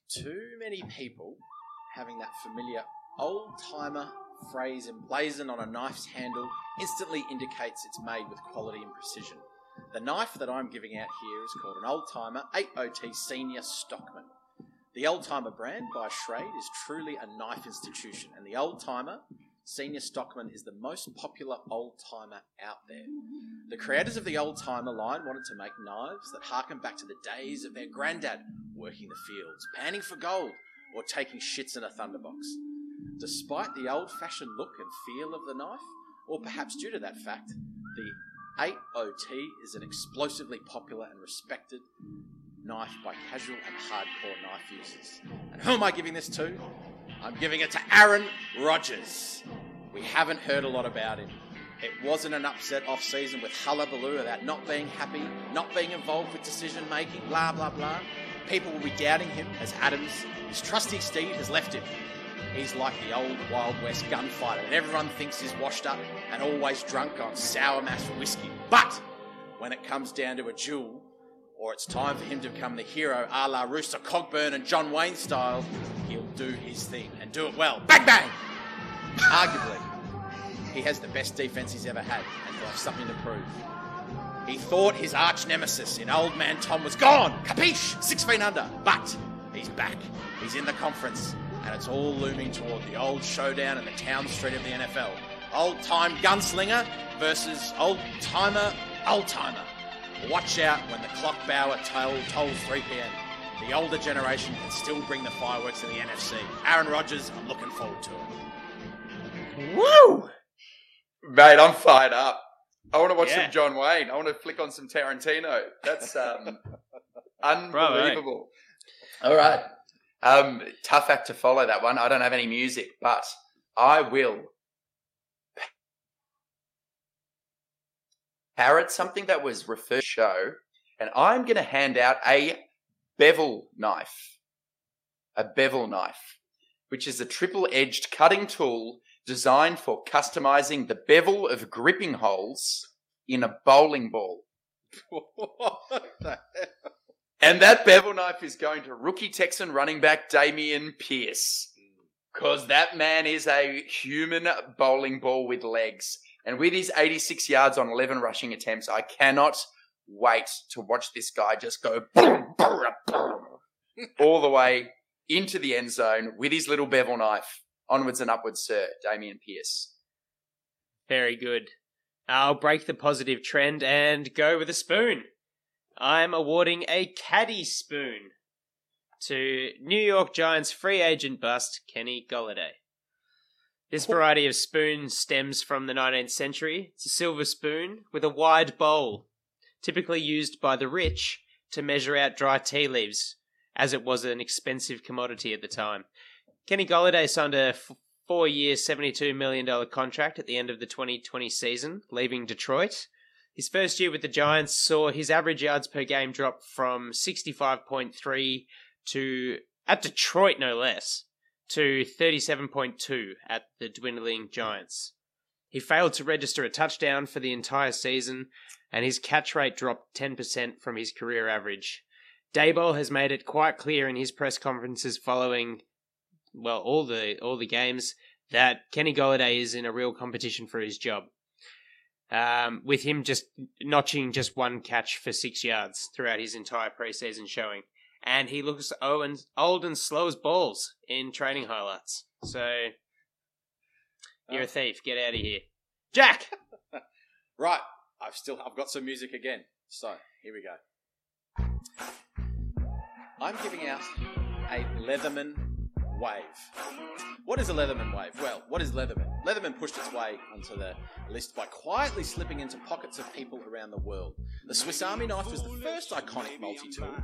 Too many people having that familiar old timer phrase emblazoned on a knife's handle instantly indicates it's made with quality and precision. The knife that I'm giving out here is called an Old Timer 8OT Senior Stockman. The Old Timer brand by Schrade is truly a knife institution, and the Old Timer Senior Stockman is the most popular old timer out there. The creators of the old timer line wanted to make knives that harken back to the days of their granddad working the fields, panning for gold, or taking shits in a thunderbox. Despite the old fashioned look and feel of the knife, or perhaps due to that fact, the 8OT is an explosively popular and respected knife by casual and hardcore knife users. And who am I giving this to? I'm giving it to Aaron Rodgers. We haven't heard a lot about him. It wasn't an upset off season with hullabaloo about not being happy, not being involved with decision making, blah, blah, blah. People will be doubting him as Adams, his trusty steed, has left him. He's like the old Wild West gunfighter that everyone thinks is washed up and always drunk on sour mash whiskey. But when it comes down to a duel, or it's time for him to become the hero a la Rooster Cogburn and John Wayne style, he'll do his thing and do it well. Bang bang! Arguably, he has the best defense he's ever had and he'll have something to prove. He thought his arch nemesis in Old Man Tom was gone, capiche, six feet under, but he's back. He's in the conference, and it's all looming toward the old showdown in the town street of the NFL. Old time gunslinger versus old timer, old timer. Watch out when the clock bower toll, tolls 3 p.m. The older generation can still bring the fireworks in the NFC. Aaron Rodgers, I'm looking forward to it. Woo! Mate, I'm fired up. I want to watch Yeah. some John Wayne. I want to flick on some Tarantino. That's um, <laughs> unbelievable. All right. Um, tough act to follow that one. I don't have any music, but I will parrot something that was referred to show, and I'm going to hand out a bevel knife. A bevel knife, which is a triple-edged cutting tool designed for customizing the bevel of gripping holes in a bowling ball. <laughs> what the hell? And that bevel knife is going to rookie Texan running back Dameon Pierce. Because that man is a human bowling ball with legs. And with his 86 yards on 11 rushing attempts, I cannot wait to watch this guy just go boom, boom, boom, all the way into the end zone with his little bevel knife. Onwards and upwards, sir, Dameon Pierce. Very good. I'll break the positive trend and go with a spoon. I'm awarding a caddy spoon to New York Giants free agent bust Kenny Golladay. This variety of spoon stems from the 19th century. It's a silver spoon with a wide bowl, typically used by the rich to measure out dry tea leaves, as it was an expensive commodity at the time. Kenny Golladay signed a f- four-year, $72 million contract at the end of the 2020 season, leaving Detroit. His first year with the Giants saw his average yards per game drop from 65.3 to, at Detroit no less, to 37.2 at the dwindling Giants. He failed to register a touchdown for the entire season, and his catch rate dropped 10% from his career average. Daboll has made it quite clear in his press conferences following, well, all the all the games that Kenny Golladay is in a real competition for his job. Um, with him just notching just one catch for six yards throughout his entire preseason showing, and he looks old and, old and slow as balls in training highlights. So you're a thief. Get out of here, Jack. <laughs> Right, I've still I've got some music again. So here we go. I'm giving out a Leatherman wave. What is a Leatherman wave? Well, what is Leatherman? Leatherman pushed its way onto the list by quietly slipping into pockets of people around the world. The Swiss Army knife was the first iconic multi-tool,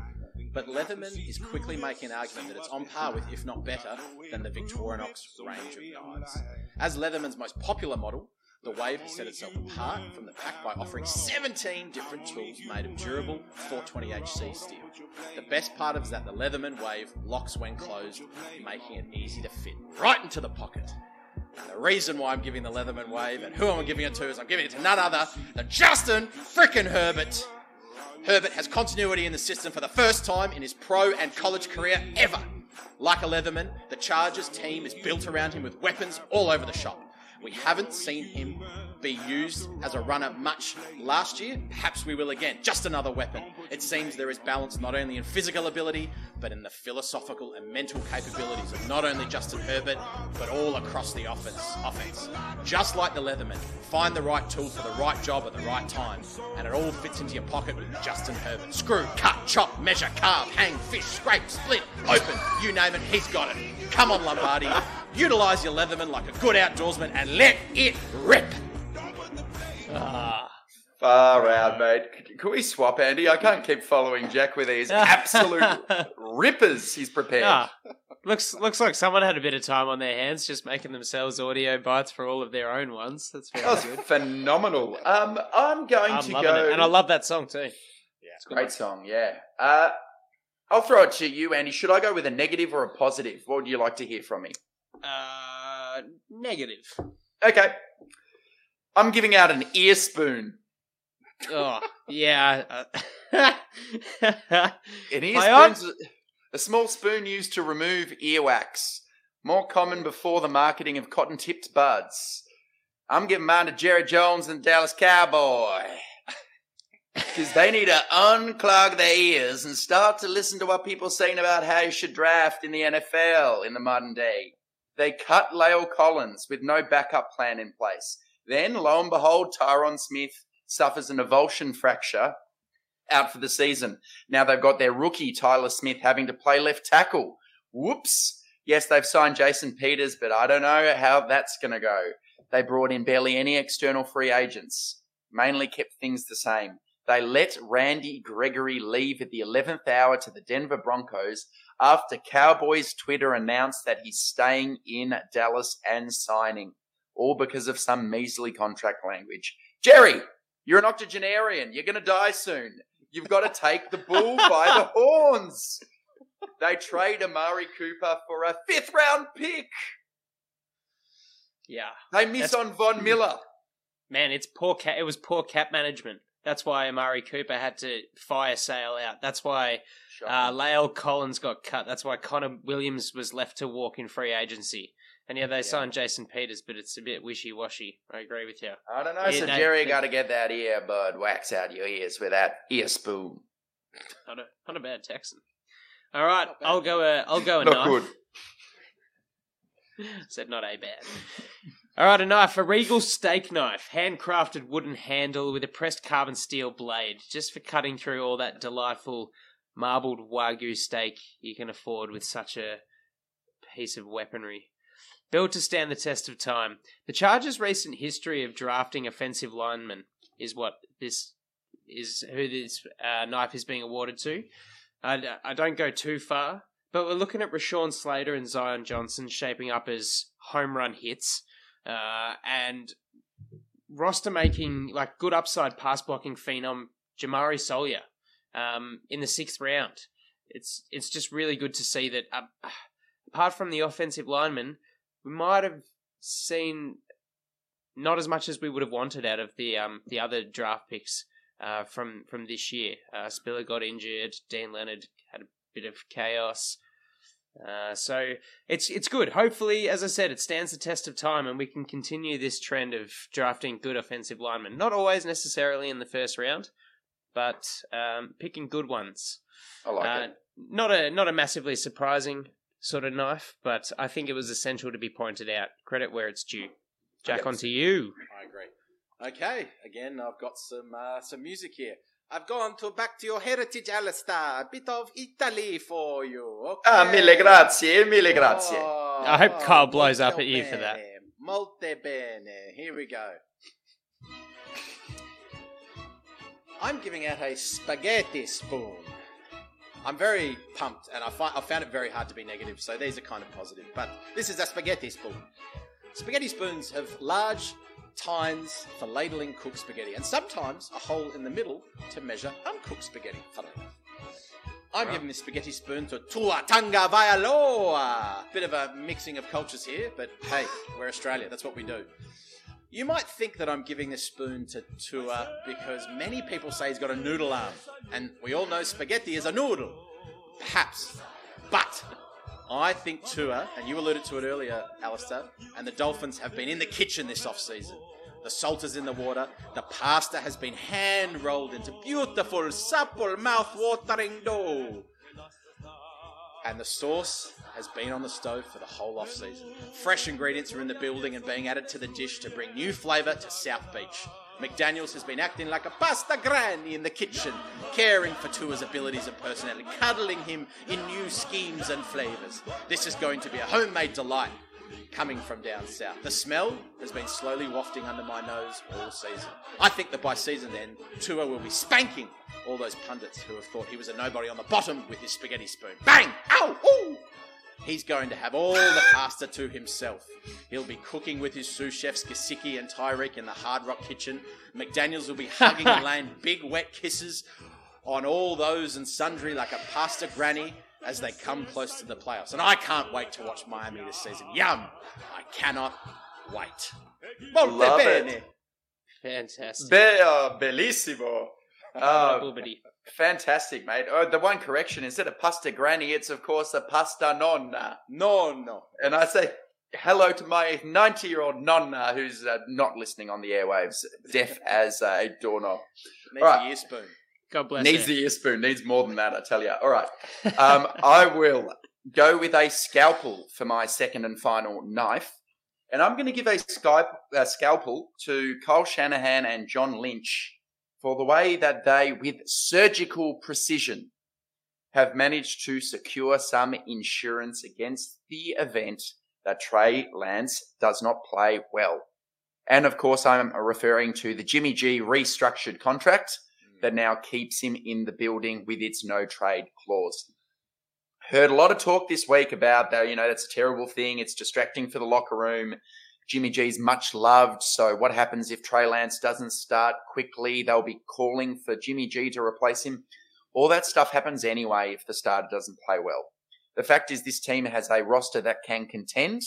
but Leatherman is quickly making an argument that it's on par with, if not better, than the Victorinox range of knives. As Leatherman's most popular model, the Wave has set itself apart from the pack by offering 17 different tools made of durable 420HC steel. The best part is that the Leatherman Wave locks when closed, making it easy to fit right into the pocket. And the reason why I'm giving the Leatherman Wave and who I'm giving it to is I'm giving it to none other than Justin frickin' Herbert. Herbert has continuity in the system for the first time in his pro and college career ever. Like a Leatherman, the Chargers team is built around him with weapons all over the shop. We haven't seen him be used as a runner much last year. Perhaps we will again. Just another weapon. It seems there is balance not only in physical ability, but in the philosophical and mental capabilities of not only Justin Herbert, but all across the offense. offense. Just like the Leatherman, find the right tool for the right job at the right time, and it all fits into your pocket with Justin Herbert. Screw, cut, chop, measure, carve, hang, fish, scrape, split, open, you name it, he's got it. Come on, Lombardi. Utilize your Leatherman like a good outdoorsman and let it rip. Ah. Far out, mate. C- Can we swap, Andy? I can't keep following Jack with these <laughs> absolute rippers he's prepared. Ah, looks looks like someone had a bit of time on their hands just making themselves audio bites for all of their own ones. That's very That was good. phenomenal. Um, I'm going I'm to go. it, and I love that song too. Yeah, It's a great song, yeah. Uh, I'll throw it to you, Andy. Should I go with a negative or a positive? What would you like to hear from me? Uh, negative. Okay. I'm giving out an ear spoon. Oh yeah. Uh, <laughs> An ear My aunt- spoon's a small spoon used to remove earwax. More common before the marketing of cotton tipped buds. I'm giving mine to Jerry Jones and Dallas Cowboy. <laughs> Because they need to unclog their ears and start to listen to what people are saying about how you should draft in the NFL in the modern day. They cut La'el Collins with no backup plan in place. Then, lo and behold, Tyron Smith suffers an avulsion fracture out for the season. Now they've got their rookie, Tyler Smith, having to play left tackle. Whoops. Yes, they've signed Jason Peters, but I don't know how that's going to go. They brought in barely any external free agents, mainly kept things the same. They let Randy Gregory leave at the 11th hour to the Denver Broncos after Cowboys Twitter announced that he's staying in Dallas and signing, all because of some measly contract language. Jerry, you're an octogenarian. You're going to die soon. You've got to take the bull by the horns. They trade Amari Cooper for a fifth round pick. yeah. They miss That's- on Von Miller. Man, it's poor cap. It was poor cap management. That's why Amari Cooper had to fire sale out. That's why uh, La'el Collins got cut. That's why Connor Williams was left to walk in free agency. And yeah, they signed Jason Peters, but it's a bit wishy washy. I agree with you. I don't know. Yeah, so they- Jerry got to get that earbud wax out your ears with that ear spoon. Not a, not a bad Texan. All right, I'll go. A, I'll go a Not knife. good. <laughs> Said not a bad. All right, a knife, a Regal steak knife, handcrafted wooden handle with a pressed carbon steel blade, just for cutting through all that delightful marbled wagyu steak you can afford with such a piece of weaponry. Built to stand the test of time. The Chargers' recent history of drafting offensive linemen is what this is. Who this uh, knife is being awarded to. I, I don't go too far, but we're looking at Rashawn Slater and Zion Johnson shaping up as home run hits, uh, and roster making like good upside pass blocking phenom Jamaree Salyer um, in the sixth round. It's it's just really good to see that. Uh, apart from the offensive lineman, we might have seen not as much as we would have wanted out of the um, the other draft picks uh, from from this year. Uh, Spiller got injured. Deane Leonard had a bit of chaos. Uh, so it's it's good. Hopefully, as I said, it stands the test of time, and we can continue this trend of drafting good offensive linemen. Not always necessarily in the first round, but um, picking good ones. I like Uh, it. Not a not a massively surprising sort of knife, but I think it was essential to be pointed out. Credit where it's due. Jack, on to you. I agree. Okay, again, I've got some uh, some music here. I've gone to back to your heritage, Alistair. A bit of Italy for you. Okay. Ah, mille grazie, mille grazie. Oh, I hope Carl blows up molto at you for that. Molte bene. Here we go. I'm giving out a spaghetti spoon. I'm very pumped, and I, fi- I found it very hard to be negative, so these are kind of positive. But this is a spaghetti spoon. Spaghetti spoons have large tines for ladling cooked spaghetti, and sometimes a hole in the middle to measure uncooked spaghetti. I'm giving this spaghetti spoon to Tua Tagovailoa. Bit of a mixing of cultures here, but hey, we're Australia. That's what we do. You might think that I'm giving this spoon to Tua because many people say he's got a noodle arm, and we all know spaghetti is a noodle. Perhaps. But I think Tua, and you alluded to it earlier, Alistair, and the Dolphins have been in the kitchen this off-season. The salt is in the water. The pasta has been hand rolled into beautiful, supple, mouth-watering dough. And the sauce has been on the stove for the whole off season. Fresh ingredients are in the building and being added to the dish to bring new flavour to South Beach. McDaniels has been acting like a pasta granny in the kitchen, caring for Tua's abilities and personality, cuddling him in new schemes and flavours. This is going to be a homemade delight coming from down south. The smell has been slowly wafting under my nose all season. I think that by season end, Tua will be spanking all those pundits who have thought he was a nobody on the bottom with his spaghetti spoon. Bang! Ow! Ooh! He's going to have all the pasta to himself. He'll be cooking with his sous chefs Gesicki and Tyreek in the Hard Rock kitchen. McDaniels will be hugging and <laughs> laying big wet kisses on all those and sundry like a pasta granny as they come close to the playoffs. And I can't wait to watch Miami this season. Yum! I cannot wait. Molto Love bene. it. Fantastic. Be- uh, bellissimo. Uh, Boobity. Fantastic, mate. Oh, the one correction instead of pasta granny, it's of course a pasta nonna. No, no. And I say hello to my 90 year old nonna who's uh, not listening on the airwaves, deaf <laughs> as a doorknob. Needs All right. a ear spoon. God bless Needs her. the ear spoon, needs more than that, I tell you. All right. <laughs> Um, I will go with a scalpel for my second and final knife. And I'm going to give a Skype, uh, scalpel to Kyle Shanahan and John Lynch for the way that they, with surgical precision, have managed to secure some insurance against the event that Trey Lance does not play well. And of course, I'm referring to the Jimmy G restructured contract hmm. that now keeps him in the building with its no trade clause. Heard a lot of talk this week about that, you know, that's a terrible thing. It's distracting for the locker room. Jimmy G's much loved. So what happens if Trey Lance doesn't start quickly? They'll be calling for Jimmy G to replace him. All that stuff happens anyway if the starter doesn't play well. The fact is this team has a roster that can contend.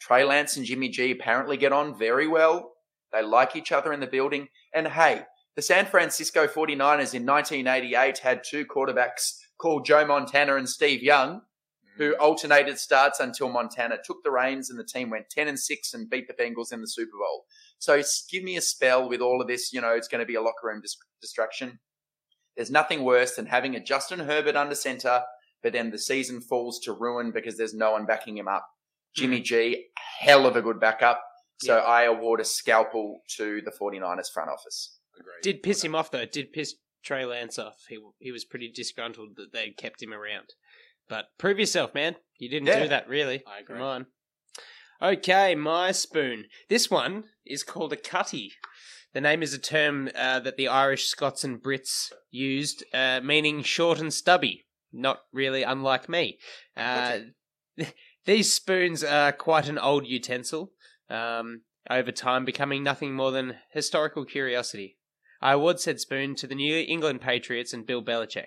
Trey Lance and Jimmy G apparently get on very well. They like each other in the building. And hey, the San Francisco 49ers in 1988 had two quarterbacks called Joe Montana and Steve Young, who alternated starts until Montana took the reins and the team went 10 and 6 and beat the Bengals in the Super Bowl. So give me a spell with all of this. You know, it's going to be a locker room dis- distraction. There's nothing worse than having a Justin Herbert under center, but then the season falls to ruin because there's no one backing him up. Hmm. Jimmy G, hell of a good backup. So I award a scalpel to the 49ers front office. Did piss him off though. Did piss Trey Lance off. He he was pretty disgruntled that they kept him around. But prove yourself, man. You didn't Yeah. do that really. I agree. Come on. Okay, my spoon. This one is called a cutty. The name is a term uh, that the Irish, Scots, and Brits used, uh, meaning short and stubby. Not really unlike me. Uh, <laughs> these spoons are quite an old utensil. Um, over time, becoming nothing more than historical curiosity. I award said spoon to the New England Patriots and Bill Belichick.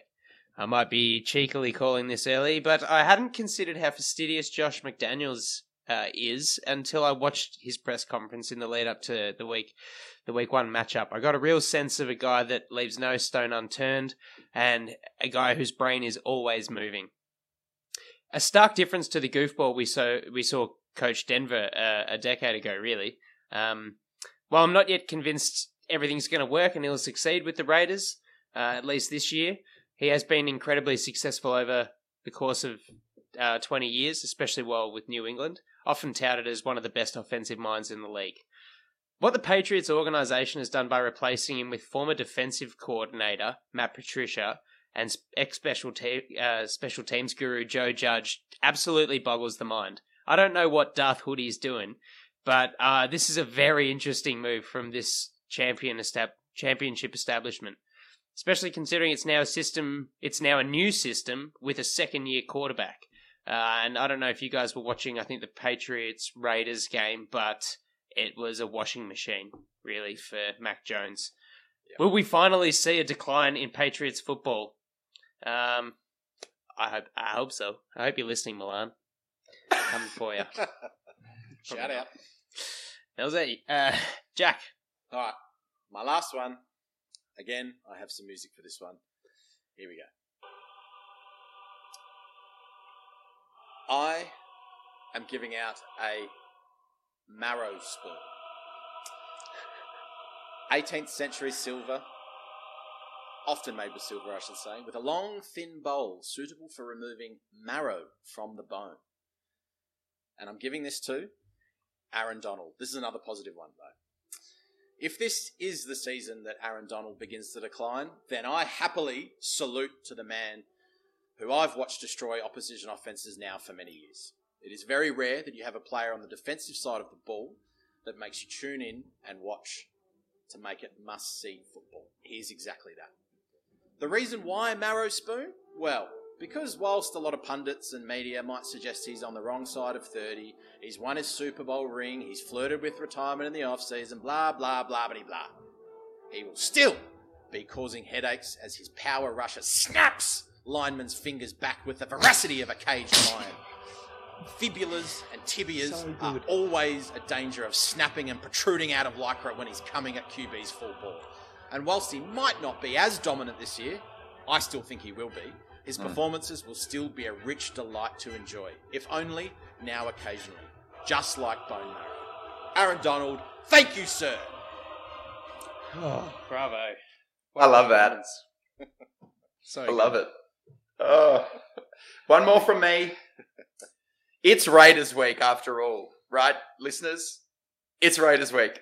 I might be cheekily calling this early, but I hadn't considered how fastidious Josh McDaniels uh, is until I watched his press conference in the lead up to the week, the week one matchup. I got a real sense of a guy that leaves no stone unturned and a guy whose brain is always moving. A stark difference to the goofball we saw we saw coach Denver uh, a decade ago. Really, um, while I'm not yet convinced everything's going to work and he'll succeed with the Raiders, uh, at least this year, he has been incredibly successful over the course of uh, 20 years, especially while with New England, often touted as one of the best offensive minds in the league. What the Patriots organization has done by replacing him with former defensive coordinator Matt Patricia and ex special te- uh, special teams guru Joe Judge absolutely boggles the mind. I don't know what Darth Hoodie is doing, but uh, this is a very interesting move from this champion estab- championship establishment, especially considering it's now a system. It's now a new system with a second year quarterback. Uh, and I don't know if you guys were watching. I think the Patriots Raiders game, but it was a washing machine really for Mac Jones. Will we finally see a decline in Patriots football? Um, I hope. I hope so. I hope you're listening, Milan. Coming for you. <laughs> Shout out. That was it. Uh, Jack. All right, my last one. Again, I have some music for this one. Here we go. I am giving out a marrow spoon. 18th century silver, often made with silver, I should say, with a long, thin bowl suitable for removing marrow from the bone. And I'm giving this to Aaron Donald. This is another positive one, though. If this is the season that Aaron Donald begins to decline, then I happily salute to the man who I've watched destroy opposition offences now for many years. It is very rare that you have a player on the defensive side of the ball that makes you tune in and watch to make it must see football. Here's exactly that. The reason why Marrow Spoon? Well, because whilst a lot of pundits and media might suggest he's on the wrong side of 30, he's won his Super Bowl ring, he's flirted with retirement in the off-season, blah, blah, blah, blah, blah. He will still be causing headaches as his power rusher snaps lineman's fingers back with the veracity of a caged lion. Fibulas and tibias are always a danger of snapping and protruding out of lycra when he's coming at QB's full ball. And whilst he might not be as dominant this year, I still think he will be. His hmm. performances will still be a rich delight to enjoy, if only now occasionally, just like bone marrow. Aaron Donald, thank you, sir. Ah. Bravo. I love that. So <laughs> I love it. Oh. One more from me. It's Raiders week after all, right, listeners? It's Raiders week.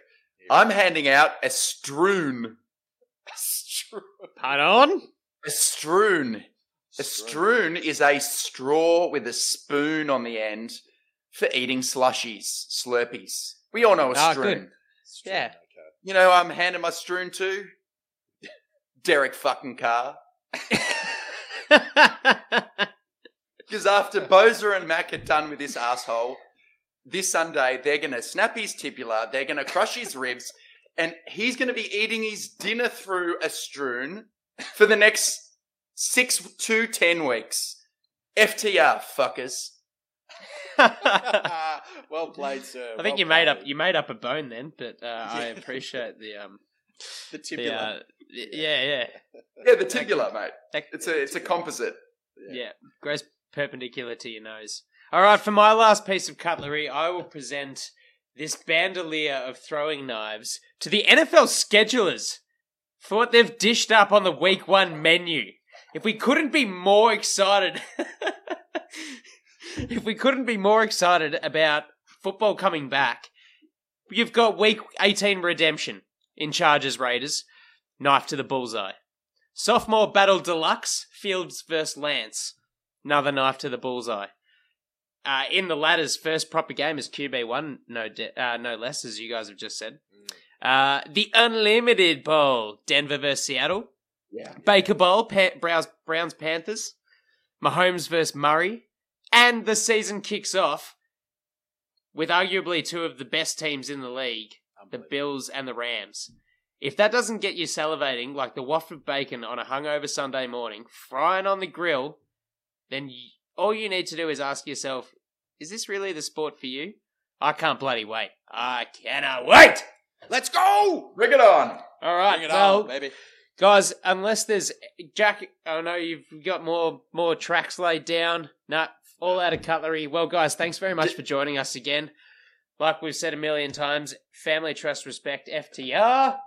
I'm handing out a strewn. A strewn. Pardon? A strewn. A strewn is a straw with a spoon on the end for eating slushies, slurpees. We all know a Ah, strewn. good. Yeah. You know, I'm handing my strewn to Derek fucking Carr. <laughs> Because after Bosa and Mack are done with this asshole, this Sunday they're going to snap his tibula, they're going to crush his ribs, and he's going to be eating his dinner through a strewn for the next six to ten weeks. FTR, fuckers. <laughs> well played, sir. I think Well you made up you made up a bone then, but uh, I appreciate the um the <laughs> the, tibula. uh, y- yeah yeah Yeah, the tibula, mate. That- It's a it's a composite. yeah grows perpendicular to your nose. All right, for my last piece of cutlery, I will present this bandolier of throwing knives to the NFL schedulers for what they've dished up on the week one menu. If we couldn't be more excited, <laughs> if we couldn't be more excited about football coming back, you've got week 18 redemption in Chargers Raiders, knife to the bullseye. Sophomore Battle Deluxe, Fields versus Lance, another knife to the bullseye. Uh, in the latter's first proper game as QB1, no, de- uh, no less, as you guys have just said. Uh, the Unlimited Bowl, Denver versus Seattle. Yeah. Baker Bowl, pa- Browns, Browns Panthers. Mahomes versus Murray. And the season kicks off with arguably two of the best teams in the league, the Bills and the Rams. If that doesn't get you salivating like the waft of bacon on a hungover Sunday morning, frying on the grill, then y all you need to do is ask yourself, is this really the sport for you? I can't bloody wait. I cannot wait! Let's go! Bring it on. All right, Bring it well, on, baby. Guys, unless there's Jack, I know you've got more more tracks laid down. Nah, all out of cutlery. Well, guys, thanks very much for joining us again. Like we've said a million times, family, trust, respect, FTR.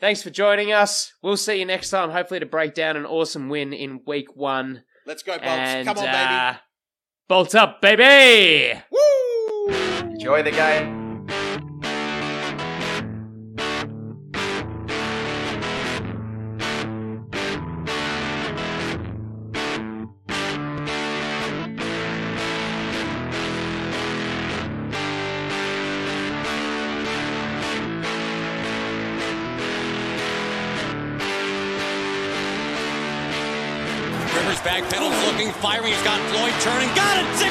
Thanks for joining us. We'll see you next time. Hopefully, to break down an awesome win in week one. Let's go, Bolts. And Come on, baby. uh, bolt up, baby. Woo! Enjoy the game. Turning. Got it.